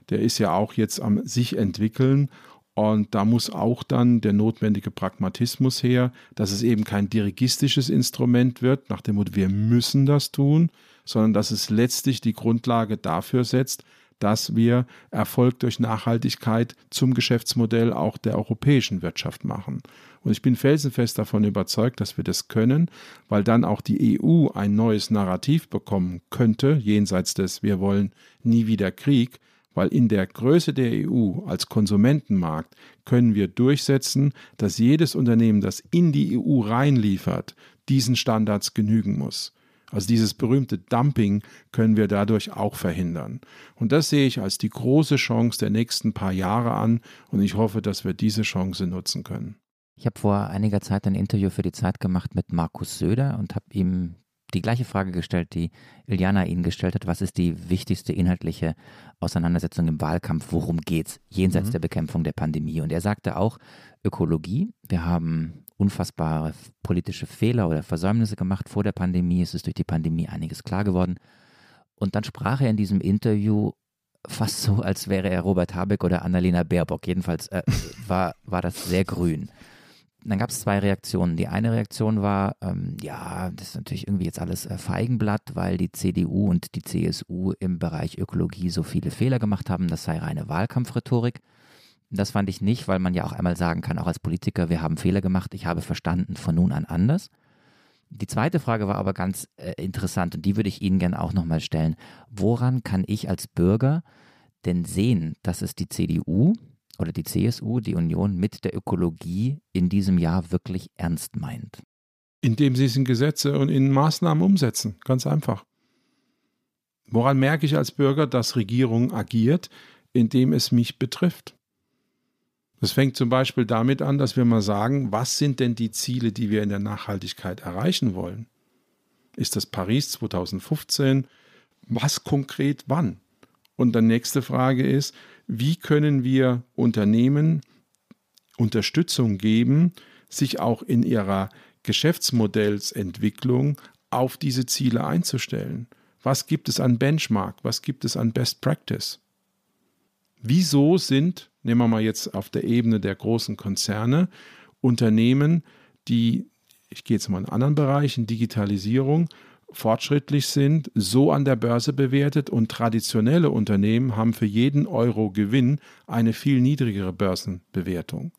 Der ist ja auch jetzt am sich entwickeln und da muss auch dann der notwendige Pragmatismus her, dass es eben kein dirigistisches Instrument wird, nach dem Motto, wir müssen das tun, sondern dass es letztlich die Grundlage dafür setzt, dass wir Erfolg durch Nachhaltigkeit zum Geschäftsmodell auch der europäischen Wirtschaft machen. Und ich bin felsenfest davon überzeugt, dass wir das können, weil dann auch die EU ein neues Narrativ bekommen könnte, jenseits des Wir wollen nie wieder Krieg, weil in der Größe der EU als Konsumentenmarkt können wir durchsetzen, dass jedes Unternehmen, das in die EU reinliefert, diesen Standards genügen muss. Also dieses berühmte Dumping können wir dadurch auch verhindern. Und das sehe ich als die große Chance der nächsten paar Jahre an und ich hoffe, dass wir diese Chance nutzen können. Ich habe vor einiger Zeit ein Interview für die Zeit gemacht mit Markus Söder und habe ihm die gleiche Frage gestellt, die Iliana Ihnen gestellt hat. Was ist die wichtigste inhaltliche Auseinandersetzung im Wahlkampf? Worum geht es jenseits mhm. der Bekämpfung der Pandemie? Und er sagte auch Ökologie. Wir haben unfassbare politische Fehler oder Versäumnisse gemacht vor der Pandemie. Es ist durch die Pandemie einiges klar geworden. Und dann sprach er in diesem Interview fast so, als wäre er Robert Habeck oder Annalena Baerbock. Jedenfalls äh, war, war das sehr grün. Dann gab es zwei Reaktionen. Die eine Reaktion war, ähm, ja, das ist natürlich irgendwie jetzt alles äh, Feigenblatt, weil die CDU und die CSU im Bereich Ökologie so viele Fehler gemacht haben. Das sei reine Wahlkampfrhetorik. Das fand ich nicht, weil man ja auch einmal sagen kann, auch als Politiker, wir haben Fehler gemacht, ich habe verstanden, von nun an anders. Die zweite Frage war aber ganz äh, interessant und die würde ich Ihnen gerne auch nochmal stellen. Woran kann ich als Bürger denn sehen, dass es die CDU oder die CSU, die Union mit der Ökologie in diesem Jahr wirklich ernst meint? Indem sie es in Gesetze und in Maßnahmen umsetzen. Ganz einfach. Woran merke ich als Bürger, dass Regierung agiert, indem es mich betrifft? Das fängt zum Beispiel damit an, dass wir mal sagen, was sind denn die Ziele, die wir in der Nachhaltigkeit erreichen wollen? Ist das Paris 2015? Was konkret wann? Und dann nächste Frage ist, wie können wir Unternehmen Unterstützung geben, sich auch in ihrer Geschäftsmodellsentwicklung auf diese Ziele einzustellen? Was gibt es an Benchmark? Was gibt es an Best Practice? Wieso sind, nehmen wir mal jetzt auf der Ebene der großen Konzerne, Unternehmen, die, ich gehe jetzt mal in anderen Bereichen, Digitalisierung, fortschrittlich sind, so an der Börse bewertet und traditionelle Unternehmen haben für jeden Euro Gewinn eine viel niedrigere Börsenbewertung.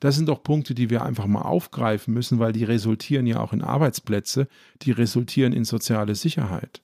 Das sind doch Punkte, die wir einfach mal aufgreifen müssen, weil die resultieren ja auch in Arbeitsplätze, die resultieren in soziale Sicherheit.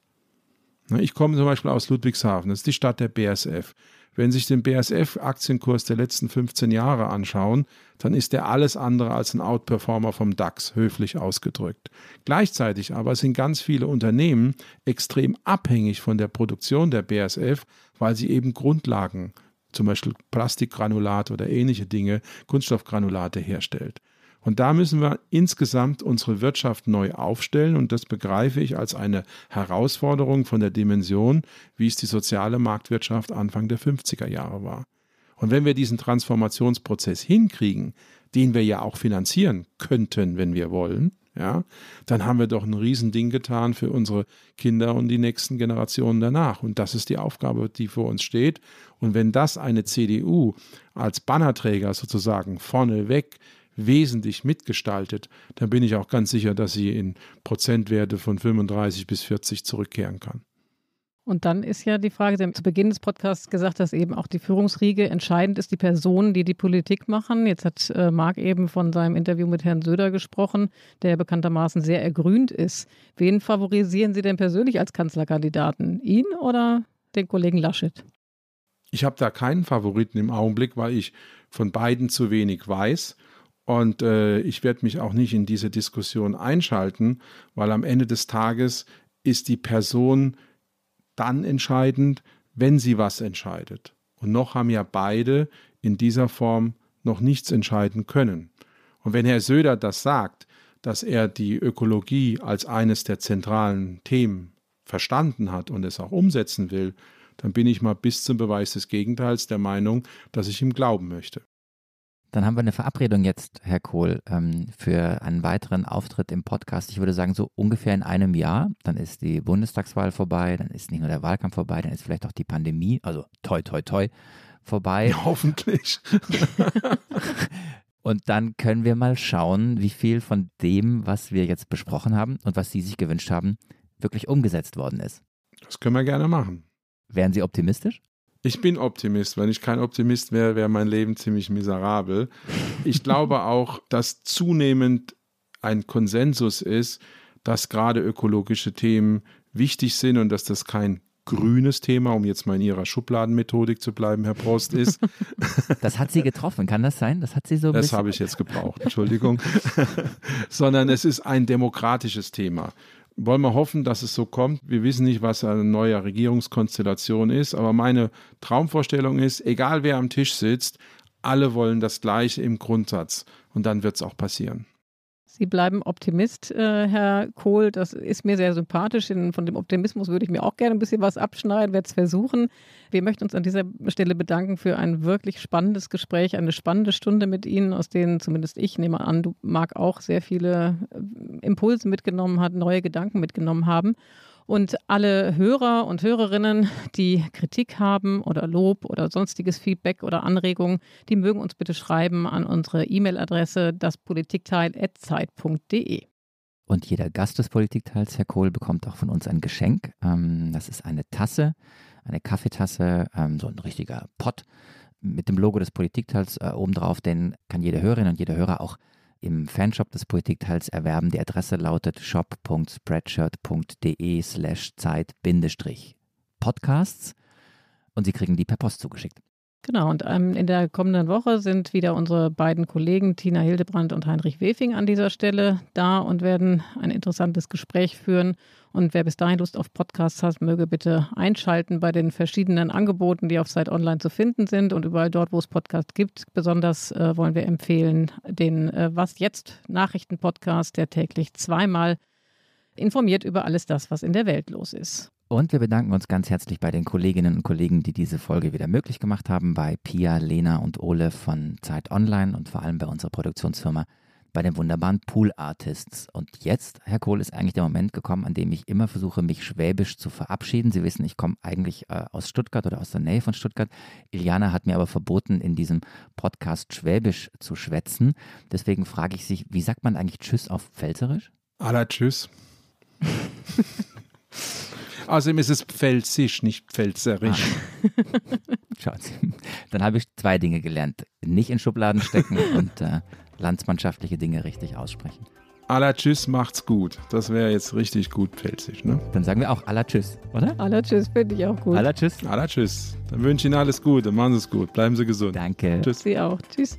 Ich komme zum Beispiel aus Ludwigshafen, das ist die Stadt der BSF. Wenn Sie sich den BASF-Aktienkurs der letzten 15 Jahre anschauen, dann ist er alles andere als ein Outperformer vom DAX, höflich ausgedrückt. Gleichzeitig aber sind ganz viele Unternehmen extrem abhängig von der Produktion der BASF, weil sie eben Grundlagen, zum Beispiel Plastikgranulate oder ähnliche Dinge, Kunststoffgranulate herstellt. Und da müssen wir insgesamt unsere Wirtschaft neu aufstellen und das begreife ich als eine Herausforderung von der Dimension, wie es die soziale Marktwirtschaft Anfang der 50er Jahre war. Und wenn wir diesen Transformationsprozess hinkriegen, den wir ja auch finanzieren könnten, wenn wir wollen, ja, dann haben wir doch ein Riesending getan für unsere Kinder und die nächsten Generationen danach. Und das ist die Aufgabe, die vor uns steht. Und wenn das eine CDU als Bannerträger sozusagen vorneweg wesentlich mitgestaltet, dann bin ich auch ganz sicher, dass sie in Prozentwerte von 35 bis 40 zurückkehren kann. Und dann ist ja die Frage, Sie haben zu Beginn des Podcasts gesagt, dass eben auch die Führungsriege entscheidend ist, die Personen, die die Politik machen. Jetzt hat äh, Marc eben von seinem Interview mit Herrn Söder gesprochen, der bekanntermaßen sehr ergrünt ist. Wen favorisieren Sie denn persönlich als Kanzlerkandidaten? Ihn oder den Kollegen Laschet? Ich habe da keinen Favoriten im Augenblick, weil ich von beiden zu wenig weiß. Und äh, ich werde mich auch nicht in diese Diskussion einschalten, weil am Ende des Tages ist die Person dann entscheidend, wenn sie was entscheidet. Und noch haben ja beide in dieser Form noch nichts entscheiden können. Und wenn Herr Söder das sagt, dass er die Ökologie als eines der zentralen Themen verstanden hat und es auch umsetzen will, dann bin ich mal bis zum Beweis des Gegenteils der Meinung, dass ich ihm glauben möchte. Dann haben wir eine Verabredung jetzt, Herr Kohl, ähm, für einen weiteren Auftritt im Podcast. Ich würde sagen, so ungefähr in einem Jahr. Dann ist die Bundestagswahl vorbei, dann ist nicht nur der Wahlkampf vorbei, dann ist vielleicht auch die Pandemie, also toi, toi, toi, vorbei. Hoffentlich. *laughs* Und dann können wir mal schauen, wie viel von dem, was wir jetzt besprochen haben und was Sie sich gewünscht haben, wirklich umgesetzt worden ist. Das können wir gerne machen. Wären Sie optimistisch? Ich bin Optimist. Wenn ich kein Optimist wäre, wäre mein Leben ziemlich miserabel. Ich glaube auch, dass zunehmend ein Konsensus ist, dass gerade ökologische Themen wichtig sind und dass das kein grünes Thema, um jetzt mal in Ihrer Schubladenmethodik zu bleiben, Herr Prost, ist. *laughs* Das hat Sie getroffen, kann das sein? Das hat Sie so. Das habe ich jetzt gebraucht, Entschuldigung. *laughs* Sondern es ist ein demokratisches Thema wollen wir hoffen, dass es so kommt. Wir wissen nicht, was eine neue Regierungskonstellation ist, aber meine Traumvorstellung ist, egal wer am Tisch sitzt, alle wollen das Gleiche im Grundsatz. Und dann wird es auch passieren. Sie bleiben Optimist, äh, Herr Kohl. Das ist mir sehr sympathisch. Von dem Optimismus würde ich mir auch gerne ein bisschen was abschneiden, werde es versuchen. Wir möchten uns an dieser Stelle bedanken für ein wirklich spannendes Gespräch, eine spannende Stunde mit Ihnen, aus denen zumindest ich nehme an, du Marc auch sehr viele äh, Impulse mitgenommen hat, neue Gedanken mitgenommen haben. Und alle Hörer und Hörerinnen, die Kritik haben oder Lob oder sonstiges Feedback oder Anregungen, die mögen uns bitte schreiben an unsere E-Mail-Adresse daspolitikteil.zeit.de. Und jeder Gast des Politikteils, Herr Kohl, bekommt auch von uns ein Geschenk. Ähm, das ist eine Tasse, eine Kaffeetasse, ähm, so ein richtiger Pott mit dem Logo des Politikteils äh, obendrauf. Den kann jede Hörerin und jeder Hörer auch im Fanshop des Politikteils erwerben. Die Adresse lautet shop.spreadshirt.de slash Zeit-Podcasts und Sie kriegen die per Post zugeschickt. Genau, und ähm, in der kommenden Woche sind wieder unsere beiden Kollegen Tina Hildebrand und Heinrich Wefing an dieser Stelle da und werden ein interessantes Gespräch führen. Und wer bis dahin Lust auf Podcasts hat, möge bitte einschalten bei den verschiedenen Angeboten, die auf Zeit Online zu finden sind und überall dort, wo es Podcasts gibt. Besonders äh, wollen wir empfehlen den äh, Was jetzt Nachrichten-Podcast, der täglich zweimal informiert über alles das, was in der Welt los ist. Und wir bedanken uns ganz herzlich bei den Kolleginnen und Kollegen, die diese Folge wieder möglich gemacht haben, bei Pia, Lena und Ole von Zeit Online und vor allem bei unserer Produktionsfirma, bei den wunderbaren Pool Artists. Und jetzt, Herr Kohl, ist eigentlich der Moment gekommen, an dem ich immer versuche, mich schwäbisch zu verabschieden. Sie wissen, ich komme eigentlich äh, aus Stuttgart oder aus der Nähe von Stuttgart. Iliana hat mir aber verboten, in diesem Podcast schwäbisch zu schwätzen. Deswegen frage ich sich, wie sagt man eigentlich Tschüss auf Pfälzerisch? Aller Tschüss. *laughs* Außerdem ist es pfälzisch, nicht pfälzerisch. Ah. *laughs* Dann habe ich zwei Dinge gelernt. Nicht in Schubladen stecken *laughs* und äh, landsmannschaftliche Dinge richtig aussprechen. Aller Tschüss macht's gut. Das wäre jetzt richtig gut pfälzisch, ne? Dann sagen wir auch aller Tschüss, oder? Aller Tschüss finde ich auch gut. Aller Tschüss. Aller Tschüss. Dann wünsche ich Ihnen alles Gute. Machen Sie es gut. Bleiben Sie gesund. Danke. Tschüss. Sie auch. Tschüss.